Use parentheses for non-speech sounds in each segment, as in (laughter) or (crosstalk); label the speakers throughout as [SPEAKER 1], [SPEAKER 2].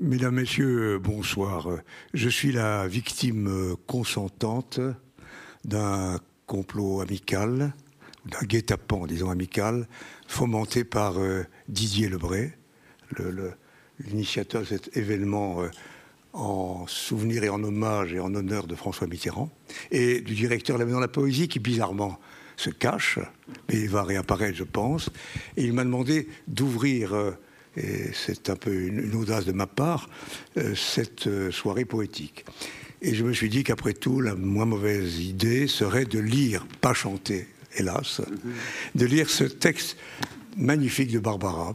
[SPEAKER 1] Mesdames, Messieurs, bonsoir. Je suis la victime consentante d'un complot amical, d'un guet-apens, disons amical, fomenté par euh, Didier Lebray, l'initiateur de cet événement euh, en souvenir et en hommage et en honneur de François Mitterrand, et du directeur de la Maison de la Poésie qui bizarrement se cache, mais il va réapparaître, je pense. Et il m'a demandé d'ouvrir, euh, et c'est un peu une, audace de ma part, cette soirée poétique. Et je me suis dit qu'après tout, la moins mauvaise idée serait de lire, pas chanter, hélas, de lire ce texte magnifique de Barbara.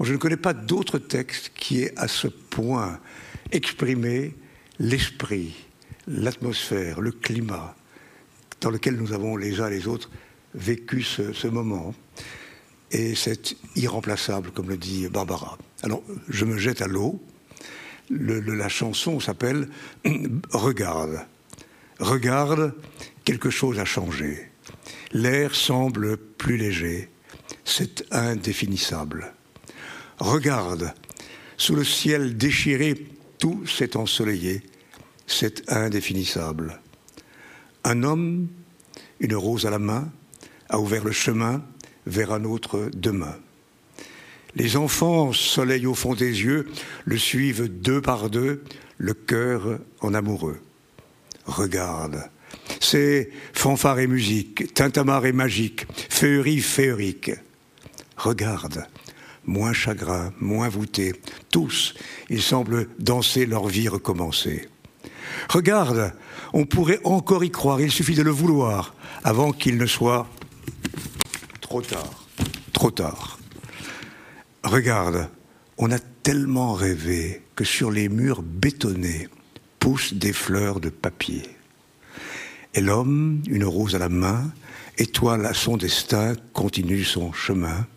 [SPEAKER 1] je ne connais pas d'autre texte qui ait à ce point exprimé l'esprit, l'atmosphère, le climat dans lequel nous avons les uns les autres vécu ce, moment. Et c'est irremplaçable, comme le dit Barbara. Alors, je me jette à l'eau. la chanson s'appelle (clears throat) Regarde. Regarde, quelque chose a changé. L'air semble plus léger. C'est indéfinissable. Regarde, sous le ciel déchiré, tout s'est ensoleillé. C'est indéfinissable. Un homme, une rose à la main, a ouvert le chemin vers un autre demain. Les enfants, soleil au fond des yeux, le suivent deux par deux, le cœur en amoureux. Regarde, c'est fanfare et musique, tintamarre et magique, féerie féerique. Regarde, moins chagrin, moins voûté, tous, ils semblent danser leur vie recommencée. Regarde, on pourrait encore y croire, il suffit de le vouloir, avant qu'il ne soit trop tard, trop tard. Regarde, on a tellement rêvé que sur les murs bétonnés poussent des fleurs de papier. Et l'homme, une rose à la main, étoile à son destin, continue son chemin.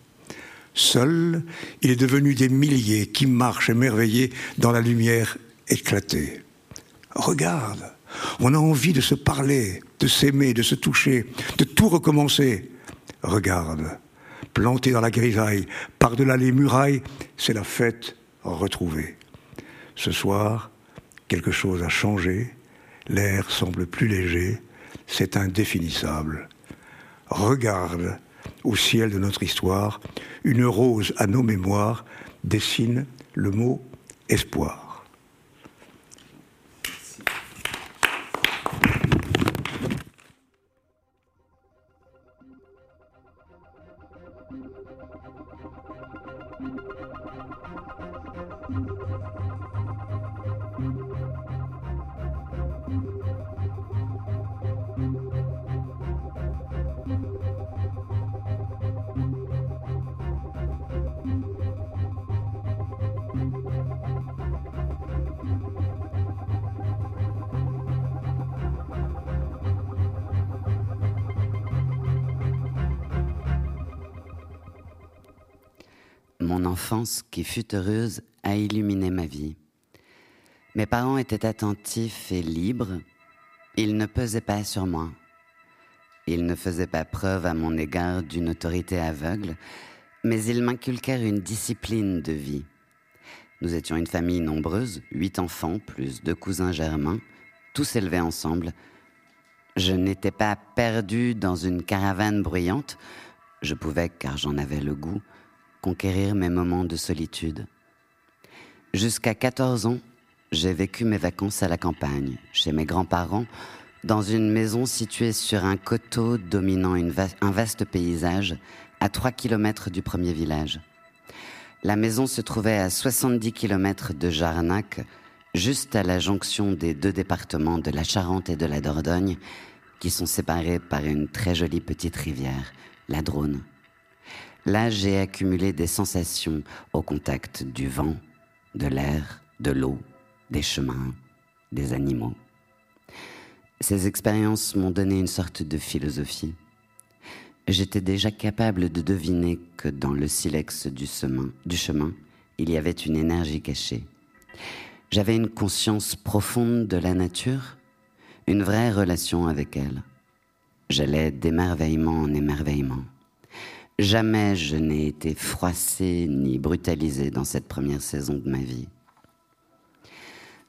[SPEAKER 1] Seul, il est devenu des milliers qui marchent émerveillés dans la lumière éclatée. Regarde, on a envie de se parler, de s'aimer, de se toucher, de tout recommencer. Regarde, planté dans la grisaille, par-delà les murailles, c'est la fête retrouvée. Ce soir, quelque chose a changé, l'air semble plus léger, c'est indéfinissable. Regarde au ciel de notre histoire, une rose à nos mémoires dessine le mot espoir.
[SPEAKER 2] Qui fut heureuse, a illuminé ma vie. Mes parents étaient attentifs et libres. Ils ne pesaient pas sur moi. Ils ne faisaient pas preuve à mon égard d'une autorité aveugle, mais ils m'inculquèrent une discipline de vie. Nous étions une famille nombreuse, huit enfants, plus deux cousins germains, tous élevés ensemble. Je n'étais pas perdu dans une caravane bruyante. Je pouvais, car j'en avais le goût, conquérir mes moments de solitude. Jusqu'à 14 ans, j'ai vécu mes vacances à la campagne, chez mes grands-parents, dans une maison située sur un coteau dominant un vaste paysage à 3 km du premier village. La maison se trouvait à 70 km de Jarnac, juste à la jonction des deux départements de la Charente et de la Dordogne, qui sont séparés par une très jolie petite rivière, la Drône. Là, j'ai accumulé des sensations au contact du vent, de l'air, de l'eau, des chemins, des animaux. Ces expériences m'ont donné une sorte de philosophie. J'étais déjà capable de deviner que dans le silex du chemin, du chemin, il y avait une énergie cachée. J'avais une conscience profonde de la nature, une vraie relation avec elle. J'allais d'émerveillement en émerveillement. Jamais je n'ai été froissé ni brutalisé dans cette première saison de ma vie.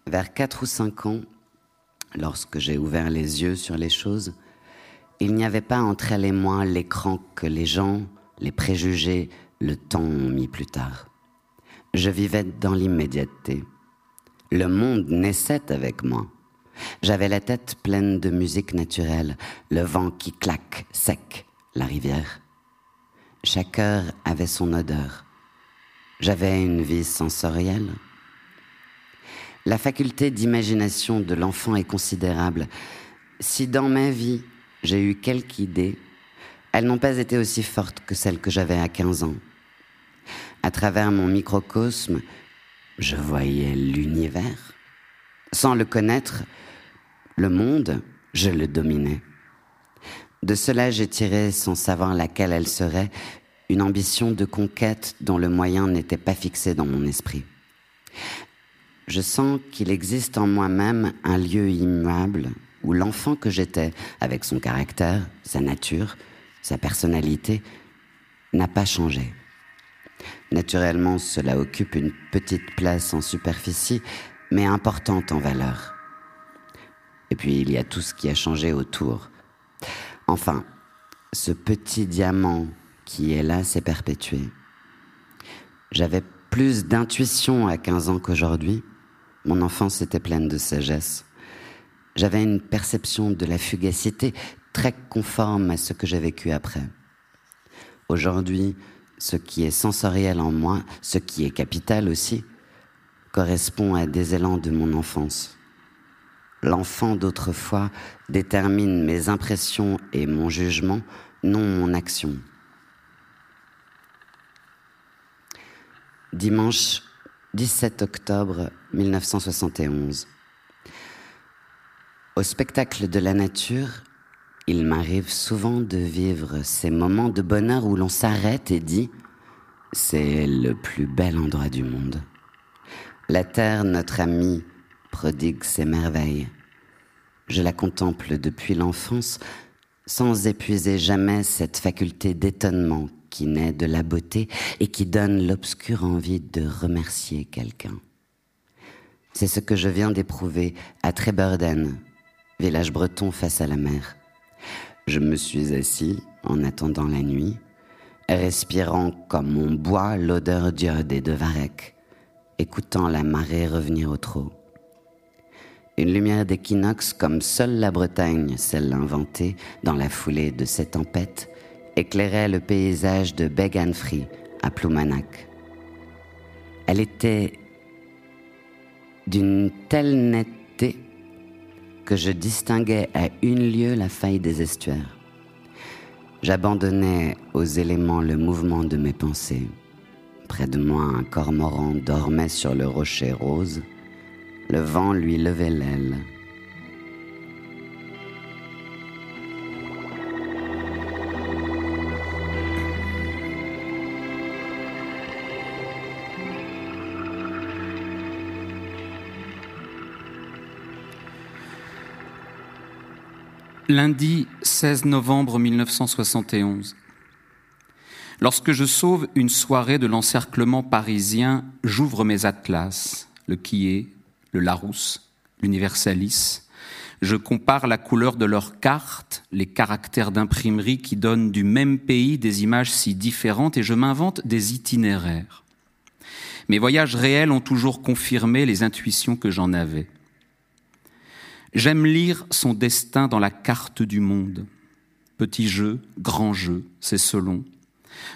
[SPEAKER 2] Vers quatre ou cinq ans, lorsque j'ai ouvert les yeux sur les choses, il n'y avait pas entre elle et moi l'écran que les gens, les préjugés, le temps ont mis plus tard. Je vivais dans l'immédiateté. Le monde naissait avec moi. J'avais la tête pleine de musique naturelle, le vent qui claque, sec, la rivière. Chaque heure avait son odeur. J'avais une vie sensorielle. La faculté d'imagination de l'enfant est considérable. Si dans ma vie j'ai eu quelques idées, elles n'ont pas été aussi fortes que celles que j'avais à 15 ans. À travers mon microcosme, je voyais l'univers. Sans le connaître, le monde, je le dominais. De cela, j'ai tiré, sans savoir laquelle elle serait, une ambition de conquête dont le moyen n'était pas fixé dans mon esprit. Je sens qu'il existe en moi-même un lieu immuable où l'enfant que j'étais, avec son caractère, sa nature, sa personnalité, n'a pas changé. Naturellement, cela occupe une petite place en superficie, mais importante en valeur. Et puis il y a tout ce qui a changé autour. Enfin, ce petit diamant qui est là s'est perpétué. J'avais plus d'intuition à 15 ans qu'aujourd'hui. Mon enfance était pleine de sagesse. J'avais une perception de la fugacité très conforme à ce que j'ai vécu après. Aujourd'hui, ce qui est sensoriel en moi, ce qui est capital aussi, correspond à des élans de mon enfance l'enfant d'autrefois détermine mes impressions et mon jugement, non mon action. Dimanche 17 octobre 1971. Au spectacle de la nature, il m'arrive souvent de vivre ces moments de bonheur où l'on s'arrête et dit ⁇ C'est le plus bel endroit du monde. La Terre, notre amie, prodigue ses merveilles. Je la contemple depuis l'enfance sans épuiser jamais cette faculté d'étonnement qui naît de la beauté et qui donne l'obscure envie de remercier quelqu'un. C'est ce que je viens d'éprouver à Tréburden, village breton face à la mer. Je me suis assis en attendant la nuit, respirant comme on boit l'odeur d'iode et de varech, écoutant la marée revenir au trot. Une lumière d'équinoxe comme seule la Bretagne, celle inventée dans la foulée de ces tempêtes, éclairait le paysage de Beganfree à Ploumanac. Elle était d'une telle netteté que je distinguais à une lieue la faille des estuaires. J'abandonnais aux éléments le mouvement de mes pensées. Près de moi, un cormoran dormait sur le rocher rose. Le vent lui levait l'aile.
[SPEAKER 3] Lundi 16 novembre 1971. Lorsque je sauve une soirée de l'encerclement parisien, j'ouvre mes atlas, le Quillet, Larousse, l'Universalis. Je compare la couleur de leurs cartes, les caractères d'imprimerie qui donnent du même pays des images si différentes et je m'invente des itinéraires. Mes voyages réels ont toujours confirmé les intuitions que j'en avais. J'aime lire son destin dans la carte du monde. Petit jeu, grand jeu, c'est selon.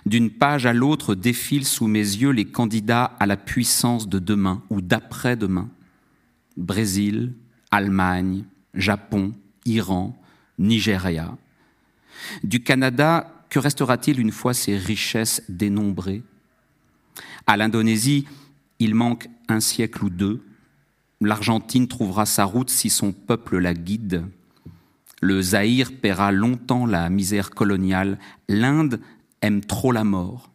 [SPEAKER 3] D'une page à l'autre défilent sous mes yeux les candidats à la puissance de demain ou d'après-demain. Brésil, Allemagne, Japon, Iran, Nigeria. Du Canada, que restera-t-il une fois ces richesses dénombrées? À l'Indonésie, il manque un siècle ou deux. L'Argentine trouvera sa route si son peuple la guide. Le Zaïre paiera longtemps la misère coloniale. L'Inde aime trop la mort.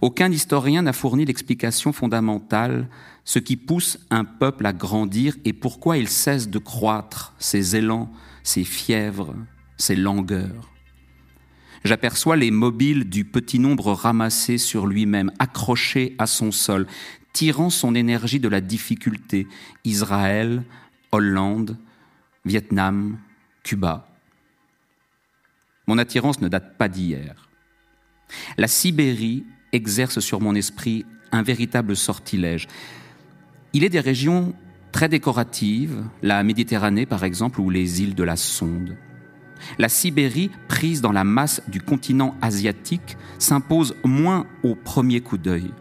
[SPEAKER 3] Aucun historien n'a fourni l'explication fondamentale, ce qui pousse un peuple à grandir et pourquoi il cesse de croître, ses élans, ses fièvres, ses langueurs. J'aperçois les mobiles du petit nombre ramassé sur lui-même, accroché à son sol, tirant son énergie de la difficulté. Israël, Hollande, Vietnam, Cuba. Mon attirance ne date pas d'hier. La Sibérie exerce sur mon esprit un véritable sortilège. Il est des régions très décoratives, la Méditerranée par exemple, ou les îles de la Sonde. La Sibérie, prise dans la masse du continent asiatique, s'impose moins au premier coup d'œil.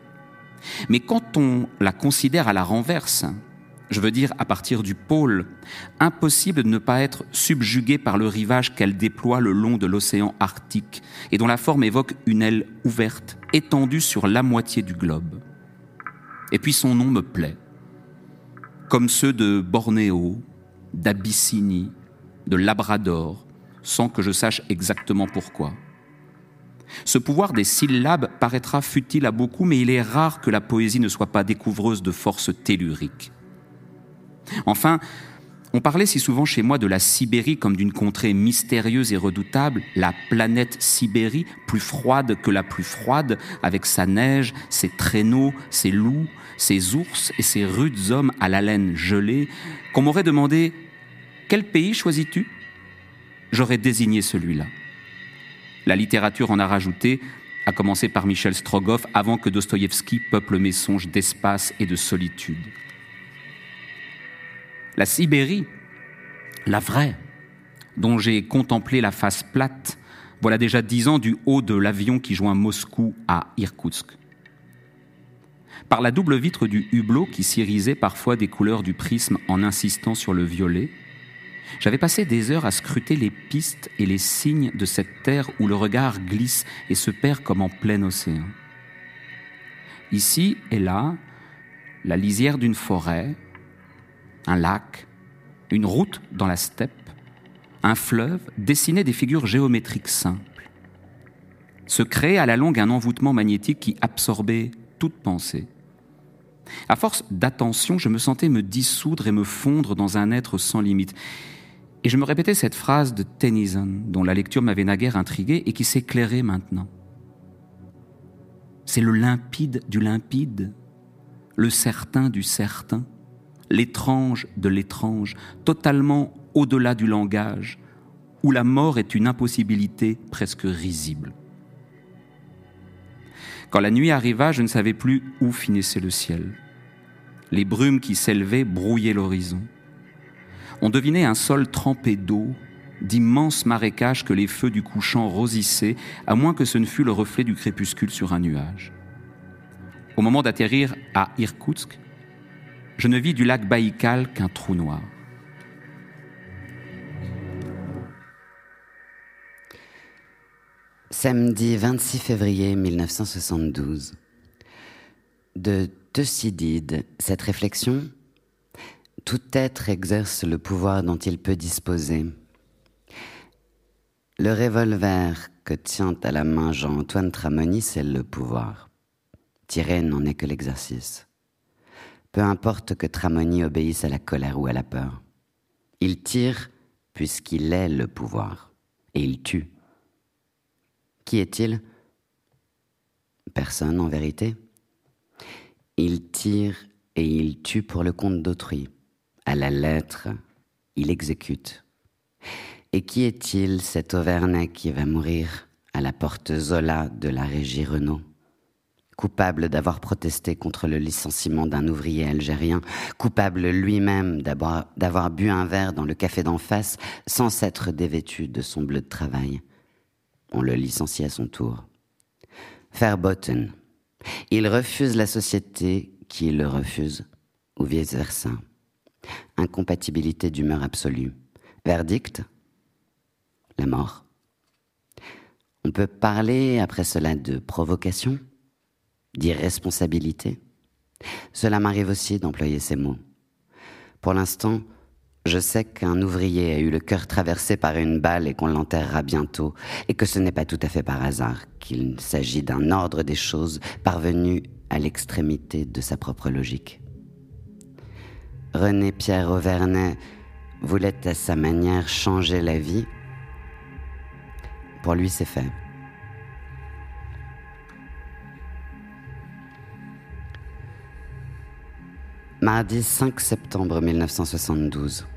[SPEAKER 3] Mais quand on la considère à la renverse, je veux dire à partir du pôle, impossible de ne pas être subjugué par le rivage qu'elle déploie le long de l'océan Arctique et dont la forme évoque une aile ouverte, étendue sur la moitié du globe. Et puis son nom me plaît, comme ceux de Bornéo, d'Abyssinie, de Labrador, sans que je sache exactement pourquoi. Ce pouvoir des syllabes paraîtra futile à beaucoup, mais il est rare que la poésie ne soit pas découvreuse de forces telluriques. Enfin, on parlait si souvent chez moi de la Sibérie comme d'une contrée mystérieuse et redoutable, la planète Sibérie, plus froide que la plus froide, avec sa neige, ses traîneaux, ses loups, ses ours et ses rudes hommes à la laine gelée, qu'on m'aurait demandé Quel pays choisis-tu? J'aurais désigné celui-là. La littérature en a rajouté, à commencer par Michel Strogoff, avant que Dostoïevski peuple mes songes d'espace et de solitude. La Sibérie, la vraie, dont j'ai contemplé la face plate, voilà déjà dix ans du haut de l'avion qui joint Moscou à Irkoutsk. Par la double vitre du hublot qui s'irisait parfois des couleurs du prisme en insistant sur le violet, j'avais passé des heures à scruter les pistes et les signes de cette terre où le regard glisse et se perd comme en plein océan. Ici et là, la lisière d'une forêt, un lac, une route dans la steppe, un fleuve dessinaient des figures géométriques simples. Se créait à la longue un envoûtement magnétique qui absorbait toute pensée. À force d'attention, je me sentais me dissoudre et me fondre dans un être sans limite. Et je me répétais cette phrase de Tennyson, dont la lecture m'avait naguère intrigué et qui s'éclairait maintenant. C'est le limpide du limpide, le certain du certain, l'étrange de l'étrange, totalement au-delà du langage, où la mort est une impossibilité presque risible. Quand la nuit arriva, je ne savais plus où finissait le ciel. Les brumes qui s'élevaient brouillaient l'horizon. On devinait un sol trempé d'eau, d'immenses marécages que les feux du couchant rosissaient, à moins que ce ne fût le reflet du crépuscule sur un nuage. Au moment d'atterrir à Irkoutsk, je ne vis du lac Baïkal qu'un trou noir.
[SPEAKER 2] Samedi 26 février 1972. De Thucydide, cette réflexion Tout être exerce le pouvoir dont il peut disposer. Le revolver que tient à la main Jean-Antoine Tramoni, c'est le pouvoir. Tirer n'en est que l'exercice. Peu importe que Tramoni obéisse à la colère ou à la peur. Il tire puisqu'il est le pouvoir. Et il tue. Qui est-il? Personne en vérité. Il tire et il tue pour le compte d'autrui. À la lettre, il exécute. Et qui est-il cet Auvernais qui va mourir à la porte Zola de la régie Renault? Coupable d'avoir protesté contre le licenciement d'un ouvrier algérien, coupable lui-même d'avoir bu un verre dans le café d'en face sans s'être dévêtu de son bleu de travail. On le licencie à son tour. Fairbotten. Il refuse la société qui le refuse, ou vice-versa. Incompatibilité d'humeur absolue. Verdict La mort. On peut parler après cela de provocation? D'irresponsabilité. Cela m'arrive aussi d'employer ces mots. Pour l'instant, je sais qu'un ouvrier a eu le cœur traversé par une balle et qu'on l'enterrera bientôt, et que ce n'est pas tout à fait par hasard, qu'il s'agit d'un ordre des choses parvenu à l'extrémité de sa propre logique. René Pierre Auvernais voulait à sa manière changer la vie. Pour lui, c'est fait. Mardi 5 septembre 1972.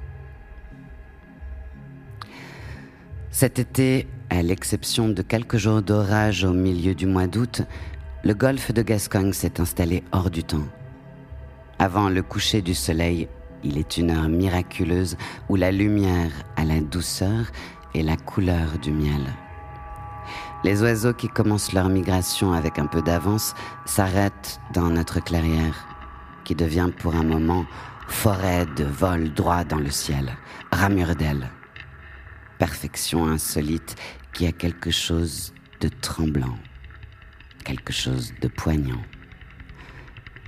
[SPEAKER 2] Cet été, à l'exception de quelques jours d'orage au milieu du mois d'août, le golfe de Gascogne s'est installé hors du temps. Avant le coucher du soleil, il est une heure miraculeuse où la lumière a la douceur et la couleur du miel. Les oiseaux qui commencent leur migration avec un peu d'avance s'arrêtent dans notre clairière, qui devient pour un moment forêt de vol droit dans le ciel, ramure d'ailes. Perfection insolite qui a quelque chose de tremblant, quelque chose de poignant.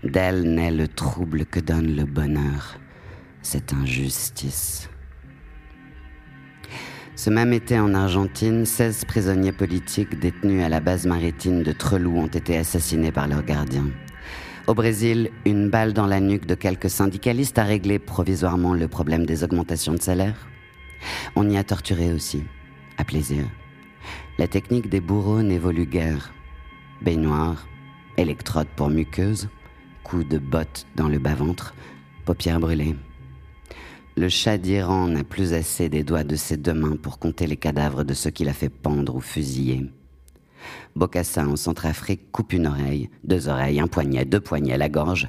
[SPEAKER 2] D'elle naît le trouble que donne le bonheur, cette injustice. Ce même été en Argentine, 16 prisonniers politiques détenus à la base maritime de Trelou ont été assassinés par leurs gardiens. Au Brésil, une balle dans la nuque de quelques syndicalistes a réglé provisoirement le problème des augmentations de salaire. On y a torturé aussi, à plaisir. La technique des bourreaux n'évolue guère. Baignoire, électrode pour muqueuse, coup de botte dans le bas-ventre, paupières brûlées. Le chat d'Iran n'a plus assez des doigts de ses deux mains pour compter les cadavres de ceux qu'il a fait pendre ou fusiller. Bokassa en Centrafrique coupe une oreille, deux oreilles, un poignet, deux poignets, la gorge.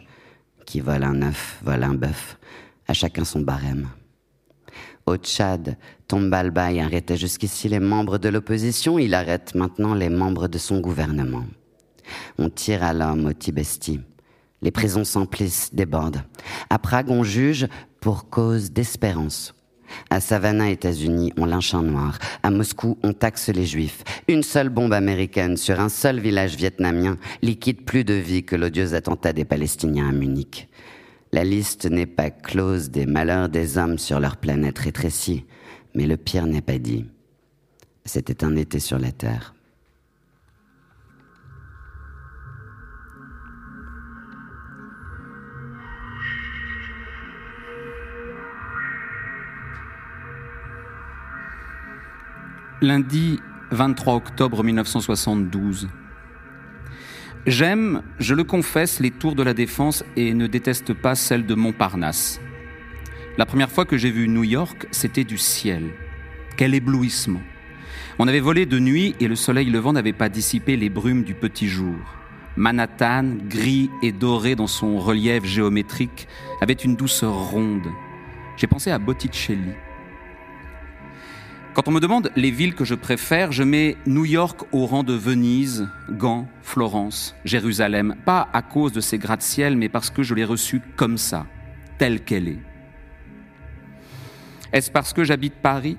[SPEAKER 2] Qui vole un œuf, vole un bœuf. À chacun son barème. Au Tchad, Tombalbaï arrêtait jusqu'ici les membres de l'opposition, il arrête maintenant les membres de son gouvernement. On tire à l'homme au Tibesti. Les prisons s'emplissent, débordent. À Prague, on juge pour cause d'espérance. À Savannah, États-Unis, on lynche un noir. À Moscou, on taxe les juifs. Une seule bombe américaine sur un seul village vietnamien liquide plus de vie que l'odieux attentat des Palestiniens à Munich. La liste n'est pas close des malheurs des hommes sur leur planète rétrécie, mais le pire n'est pas dit. C'était un été sur la Terre.
[SPEAKER 3] Lundi 23 octobre 1972. J'aime, je le confesse, les tours de la Défense et ne déteste pas celles de Montparnasse. La première fois que j'ai vu New York, c'était du ciel. Quel éblouissement. On avait volé de nuit et le soleil levant n'avait pas dissipé les brumes du petit jour. Manhattan, gris et doré dans son relief géométrique, avait une douceur ronde. J'ai pensé à Botticelli. Quand on me demande les villes que je préfère, je mets New York au rang de Venise, Gand, Florence, Jérusalem, pas à cause de ces gratte-ciel, mais parce que je l'ai reçue comme ça, telle qu'elle est. Est-ce parce que j'habite Paris?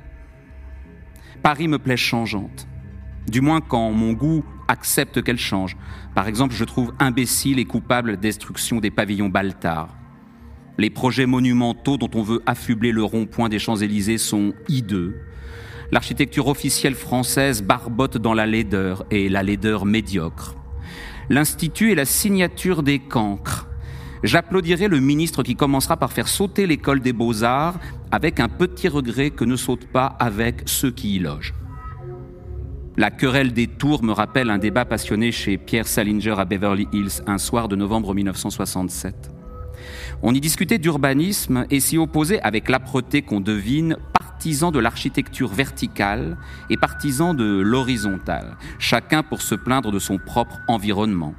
[SPEAKER 3] Paris me plaît changeante, du moins quand mon goût accepte qu'elle change. Par exemple, je trouve imbécile et coupable la destruction des pavillons Baltard. Les projets monumentaux dont on veut affubler le rond-point des Champs-Élysées sont hideux L'architecture officielle française barbote dans la laideur et la laideur médiocre. L'Institut est la signature des cancres. J'applaudirai le ministre qui commencera par faire sauter l'école des beaux-arts avec un petit regret que ne saute pas avec ceux qui y logent. La querelle des tours me rappelle un débat passionné chez Pierre Salinger à Beverly Hills un soir de novembre 1967. On y discutait d'urbanisme et s'y opposait avec l'âpreté qu'on devine partisans de l'architecture verticale et partisans de l'horizontale, chacun pour se plaindre de son propre environnement.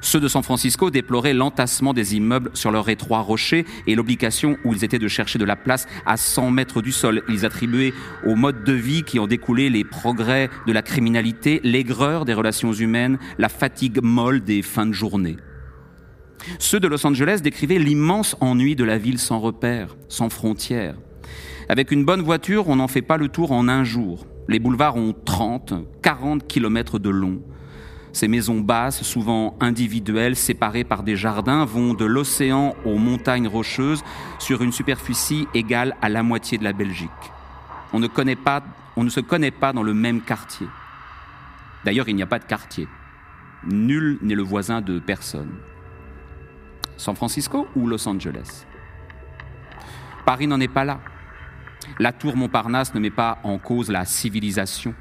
[SPEAKER 3] Ceux de San Francisco déploraient l'entassement des immeubles sur leurs étroits rochers et l'obligation où ils étaient de chercher de la place à 100 mètres du sol. Ils attribuaient au mode de vie qui en découlait les progrès de la criminalité, l'aigreur des relations humaines, la fatigue molle des fins de journée. Ceux de Los Angeles décrivaient l'immense ennui de la ville sans repères, sans frontières. Avec une bonne voiture, on n'en fait pas le tour en un jour. Les boulevards ont 30, 40 kilomètres de long. Ces maisons basses, souvent individuelles, séparées par des jardins, vont de l'océan aux montagnes rocheuses sur une superficie égale à la moitié de la Belgique. On ne, se connaît pas dans le même quartier. D'ailleurs, il n'y a pas de quartier. Nul n'est le voisin de personne. San Francisco ou Los Angeles? Paris n'en est pas là. La tour Montparnasse ne met pas en cause la civilisation.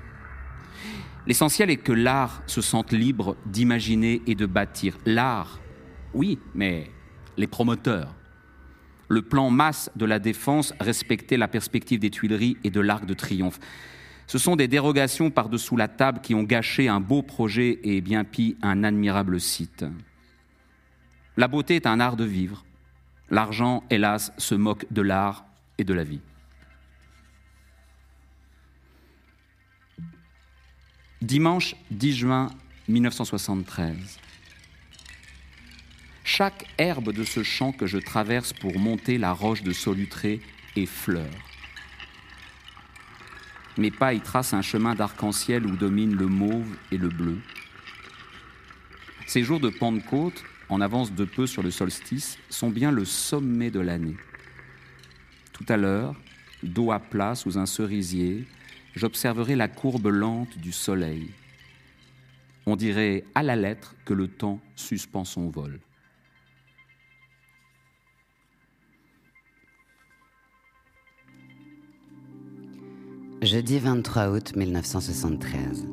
[SPEAKER 3] L'essentiel est que l'art se sente libre d'imaginer et de bâtir. L'art, oui, mais les promoteurs Le plan masse de la défense respectait la perspective des Tuileries et de l'Arc de Triomphe. Ce sont des dérogations par-dessous la table qui ont gâché un beau projet et bien pis un admirable site. La beauté est un art de vivre. L'argent, hélas, se moque de l'art et de la vie. Dimanche 10 juin 1973. Chaque herbe de ce champ que je traverse pour monter la roche de Solutré est fleur. Mes pas y tracent un chemin d'arc-en-ciel où dominent le mauve et le bleu. Ces jours de Pentecôte, en avance de peu sur le solstice, sont bien le sommet de l'année. Tout à l'heure, dos à plat sous un cerisier, j'observerai la courbe lente du soleil. On dirait à la lettre que le temps suspend son vol.
[SPEAKER 2] Jeudi 23 août 1973.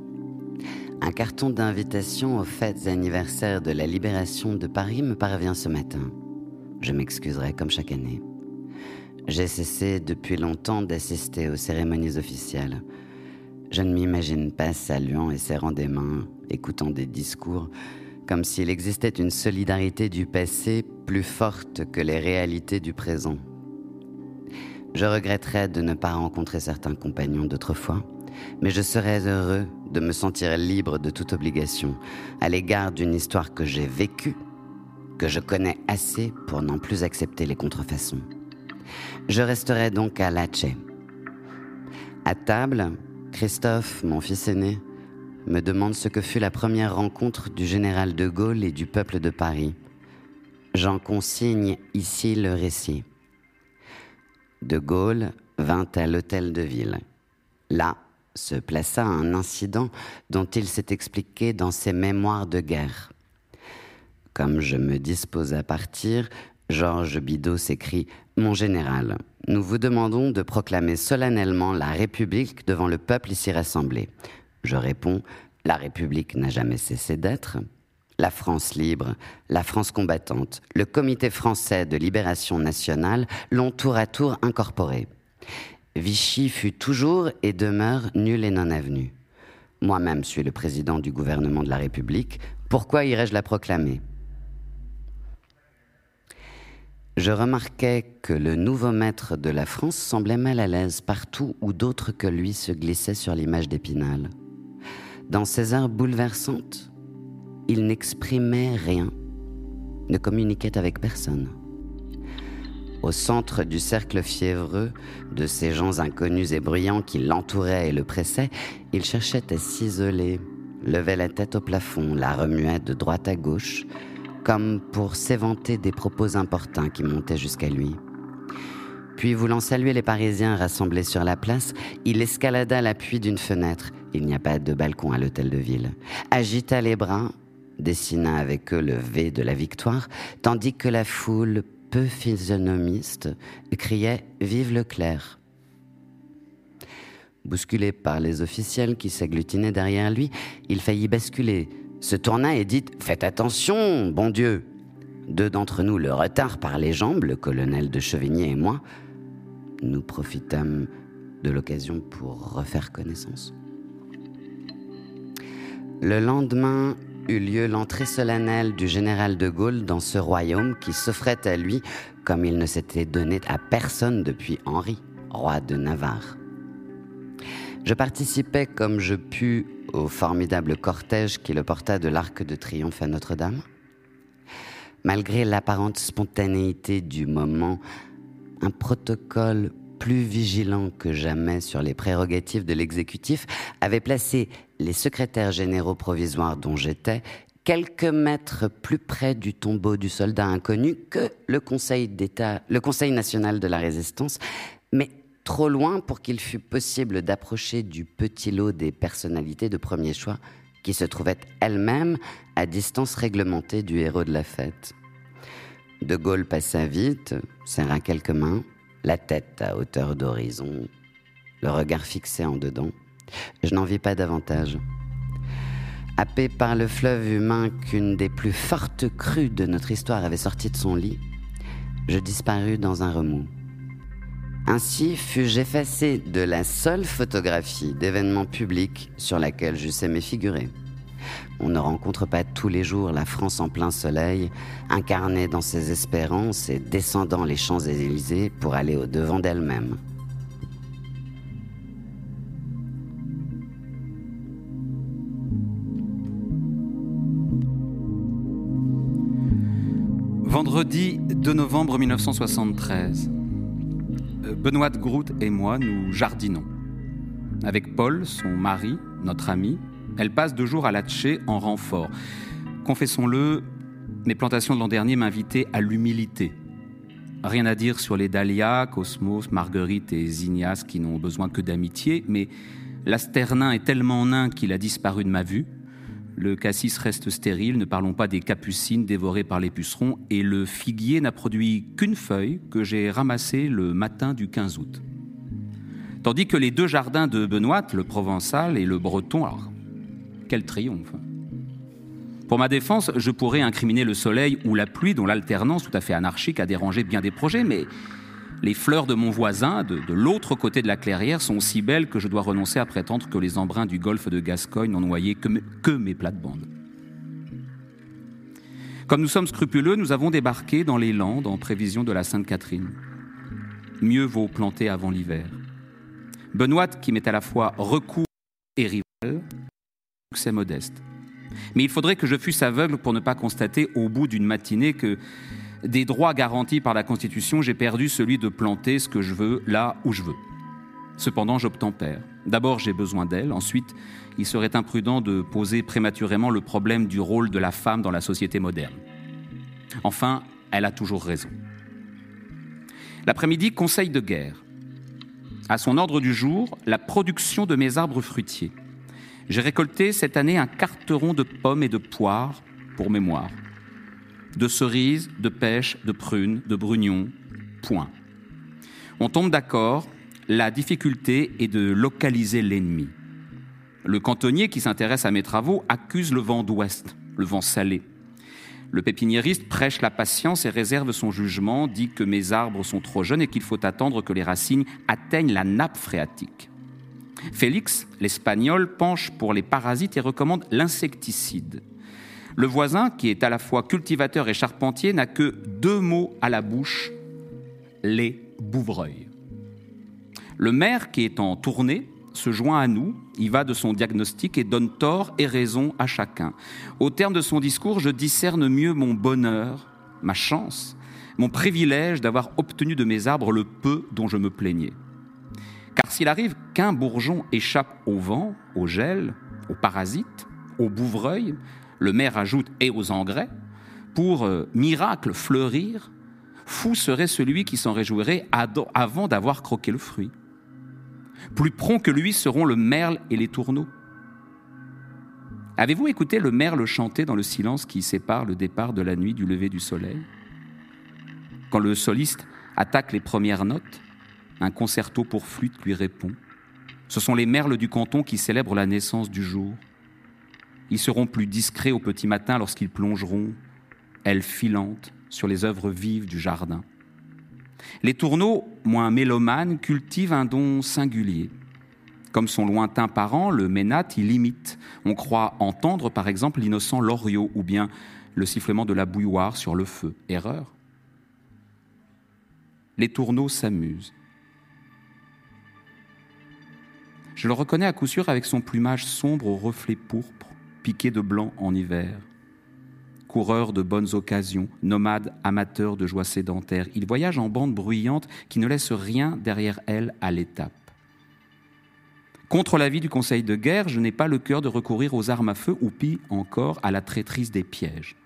[SPEAKER 2] Un carton d'invitation aux fêtes anniversaires de la libération de Paris me parvient ce matin. Je m'excuserai comme chaque année. J'ai cessé depuis longtemps d'assister aux cérémonies officielles. Je ne m'imagine pas saluant et serrant des mains, écoutant des discours, comme s'il existait une solidarité du passé plus forte que les réalités du présent. Je regretterais de ne pas rencontrer certains compagnons d'autrefois, mais je serais heureux de me sentir libre de toute obligation à l'égard d'une histoire que j'ai vécue, que je connais assez pour n'en plus accepter les contrefaçons. Je resterai donc à Lache. À table, Christophe, mon fils aîné, me demande ce que fut la première rencontre du général de Gaulle et du peuple de Paris. J'en consigne ici le récit. De Gaulle vint à l'hôtel de ville. Là se plaça un incident dont il s'est expliqué dans ses mémoires de guerre. Comme je me dispose à partir, Georges Bidault s'écrie Mon général, nous vous demandons de proclamer solennellement la République devant le peuple ici rassemblé. Je réponds La République n'a jamais cessé d'être. La France libre, la France combattante, le Comité français de libération nationale l'ont tour à tour incorporé. Vichy fut toujours et demeure nul et non avenu. Moi-même suis le président du gouvernement de la République. Pourquoi irais-je la proclamer? Je remarquais que le nouveau maître de la France semblait mal à l'aise partout où d'autres que lui se glissaient sur l'image d'Épinal. Dans ces heures bouleversantes, il n'exprimait rien, ne communiquait avec personne. Au centre du cercle fiévreux de ces gens inconnus et bruyants qui l'entouraient et le pressaient, il cherchait à s'isoler, levait la tête au plafond, la remuait de droite à gauche, comme pour s'éventer des propos importants qui montaient jusqu'à lui. Puis, voulant saluer les Parisiens rassemblés sur la place, il escalada l'appui d'une fenêtre. Il n'y a pas de balcon à l'hôtel de ville. Agita les bras, dessina avec eux le V de la victoire, tandis que la foule, peu physionomiste, criait Vive le clair. Bousculé par les officiels qui s'agglutinaient derrière lui, il faillit basculer, se tourna et dit Faites attention, bon Dieu Deux d'entre nous le retard par les jambes, le colonel de Chevigné et moi. Nous profitâmes de l'occasion pour refaire connaissance. Le lendemain eut lieu l'entrée solennelle du général de Gaulle dans ce royaume qui s'offrait à lui comme il ne s'était donné à personne depuis Henri, roi de Navarre. Je participais comme je pus au formidable cortège qui le porta de l'Arc de Triomphe à Notre-Dame. Malgré l'apparente spontanéité du moment, un protocole plus vigilant que jamais sur les prérogatives de l'exécutif avait placé les secrétaires généraux provisoires dont j'étais quelques mètres plus près du tombeau du soldat inconnu que le Conseil d'État, le Conseil national de la résistance, trop loin pour qu'il fût possible d'approcher du petit lot des personnalités de premier choix qui se trouvaient elles-mêmes à distance réglementée du héros de la fête. De Gaulle passa vite, serra quelques mains, la tête à hauteur d'horizon, le regard fixé en dedans. Je n'en vis pas davantage. Happé par le fleuve humain qu'une des plus fortes crues de notre histoire avait sorti de son lit, je disparus dans un remous. Ainsi fus-je effacé de la seule photographie d'événements publics sur laquelle j'eusse aimé figurer. On ne rencontre pas tous les jours la France en plein soleil, incarnée dans ses espérances et descendant les Champs-Élysées pour aller au-devant d'elle-même.
[SPEAKER 3] Vendredi 2 novembre 1973. Euh, Benoît Groot et moi, nous jardinons. Avec Paul, son mari, notre ami, elle passe deux jours à Latché en renfort. Confessons-le, mes plantations de l'an dernier m'invitaient à l'humilité. Rien à dire sur les dahlias, Cosmos, Marguerite et Zignas qui n'ont besoin que d'amitié, mais l'asternin est tellement nain qu'il a disparu de ma vue. Le cassis reste stérile, ne parlons pas des capucines dévorées par les pucerons, et le figuier n'a produit qu'une feuille que j'ai ramassée le matin du 15 août. Tandis que les deux jardins de Benoît, le provençal et le breton, alors quel triomphe Pour ma défense, je pourrais incriminer le soleil ou la pluie dont l'alternance tout à fait anarchique a dérangé bien des projets, mais les fleurs de mon voisin, de, l'autre côté de la clairière, sont si belles que je dois renoncer à prétendre que les embruns du golfe de Gascogne n'ont noyé que, mes- que mes plates-bandes. Comme nous sommes scrupuleux, nous avons débarqué dans les Landes en prévision de la Sainte-Catherine. Mieux vaut planter avant l'hiver. Benoît, qui m'est à la fois recours et rival, succès modeste. Mais il faudrait que je fusse aveugle pour ne pas constater au bout d'une matinée que des droits garantis par la Constitution, j'ai perdu celui de planter ce que je veux là où je veux. Cependant, j'obtempère. D'abord, j'ai besoin d'elle. Ensuite, il serait imprudent de poser prématurément le problème du rôle de la femme dans la société moderne. Enfin, elle a toujours raison. L'après-midi, conseil de guerre. À son ordre du jour, la production de mes arbres fruitiers. J'ai récolté cette année un carteron de pommes et de poires pour mémoire de cerises, de pêches, de prunes, de brugnons, point. On tombe d'accord, la difficulté est de localiser l'ennemi. Le cantonnier qui s'intéresse à mes travaux accuse le vent d'ouest, le vent salé. Le pépiniériste prêche la patience et réserve son jugement, dit que mes arbres sont trop jeunes et qu'il faut attendre que les racines atteignent la nappe phréatique. Félix, l'espagnol, penche pour les parasites et recommande l'insecticide. Le voisin, qui est à la fois cultivateur et charpentier, n'a que deux mots à la bouche les bouvreuils. Le maire, qui est en tournée, se joint à nous, il va de son diagnostic et donne tort et raison à chacun. Au terme de son discours, je discerne mieux mon bonheur, ma chance, mon privilège d'avoir obtenu de mes arbres le peu dont je me plaignais. Car s'il arrive qu'un bourgeon échappe au vent, au gel, aux parasites, aux bouvreuils, le maire ajoute et aux engrais, pour euh, miracle fleurir, fou serait celui qui s'en réjouirait avant d'avoir croqué le fruit. Plus prompt que lui seront le merle et les tourneaux. Avez-vous écouté le merle chanter dans le silence qui sépare le départ de la nuit du lever du soleil? Quand le soliste attaque les premières notes, un concerto pour flûte lui répond. Ce sont les merles du canton qui célèbrent la naissance du jour. Ils seront plus discrets au petit matin lorsqu'ils plongeront, ailes filantes, sur les œuvres vives du jardin. Les tourneaux, moins mélomanes, cultivent un don singulier. Comme son lointain parent, le ménate, il imite. On croit entendre, par exemple, l'innocent loriot ou bien le sifflement de la bouilloire sur le feu. Erreur. Les tourneaux s'amusent. Je le reconnais à coup sûr avec son plumage sombre aux reflets pourpres, piqué de blanc en hiver. Coureur de bonnes occasions, nomade amateur de joie sédentaire, il voyage en bande bruyante qui ne laisse rien derrière elle à l'étape. Contre l'avis du conseil de guerre, je n'ai pas le cœur de recourir aux armes à feu ou pis encore à la traîtrise des pièges.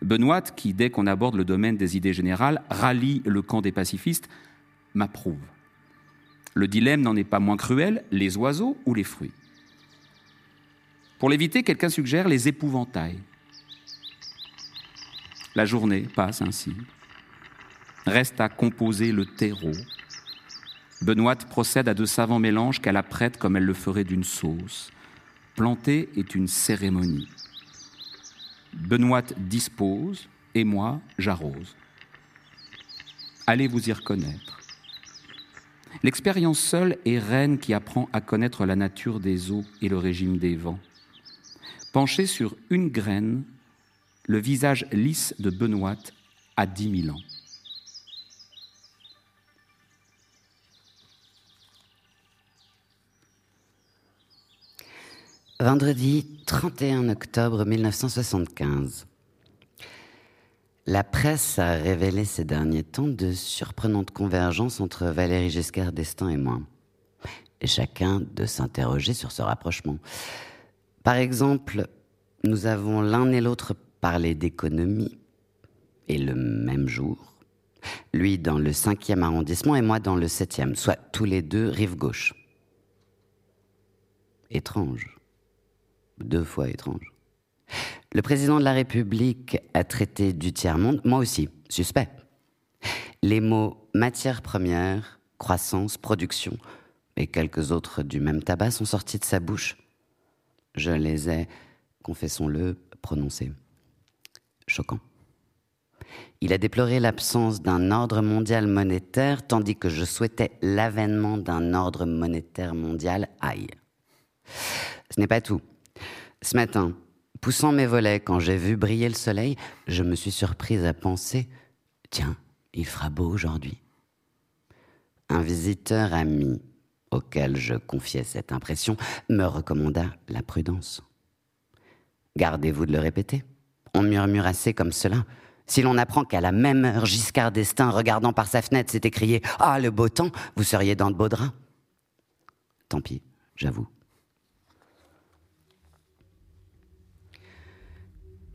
[SPEAKER 3] Benoît, qui dès qu'on aborde le domaine des idées générales, rallie le camp des pacifistes, m'approuve. Le dilemme n'en est pas moins cruel, les oiseaux ou les fruits? Pour l'éviter, quelqu'un suggère les épouvantails. La journée passe ainsi. Reste à composer le terreau. Benoît procède à de savants mélanges qu'elle apprête comme elle le ferait d'une sauce. Planter est une cérémonie. Benoît dispose et moi j'arrose. Allez vous y reconnaître. L'expérience seule est reine qui apprend à connaître la nature des eaux et le régime des vents. Penché sur une graine, le visage lisse de Benoît a dix mille ans.
[SPEAKER 2] Vendredi 31 octobre 1975. La presse a révélé ces derniers temps de surprenantes convergences entre Valérie Giscard d'Estaing et moi. Chacun de s'interroger sur ce rapprochement. Par exemple, nous avons l'un et l'autre parlé d'économie, et le même jour. Lui dans le 5e arrondissement et moi dans le 7e, soit tous les deux rive gauche. Étrange deux fois étrange. Le président de la République a traité du tiers-monde, moi aussi, suspect. Les mots matière première, croissance, production et quelques autres du même tabac sont sortis de sa bouche. Je les ai, confessons-le, prononcés. Choquant. Il a déploré l'absence d'un ordre mondial monétaire, tandis que je souhaitais l'avènement d'un ordre monétaire mondial. Aïe. Ce n'est pas tout. Ce matin, poussant mes volets quand j'ai vu briller le soleil, je me suis surprise à penser Tiens, il fera beau aujourd'hui. Un visiteur ami, auquel je confiais cette impression, me recommanda la prudence. Gardez-vous de le répéter. On murmure assez comme cela. Si l'on apprend qu'à la même heure, Giscard d'Estaing, regardant par sa fenêtre, s'est écrié Ah, le beau temps, vous seriez dans de beaux draps. Tant pis, j'avoue.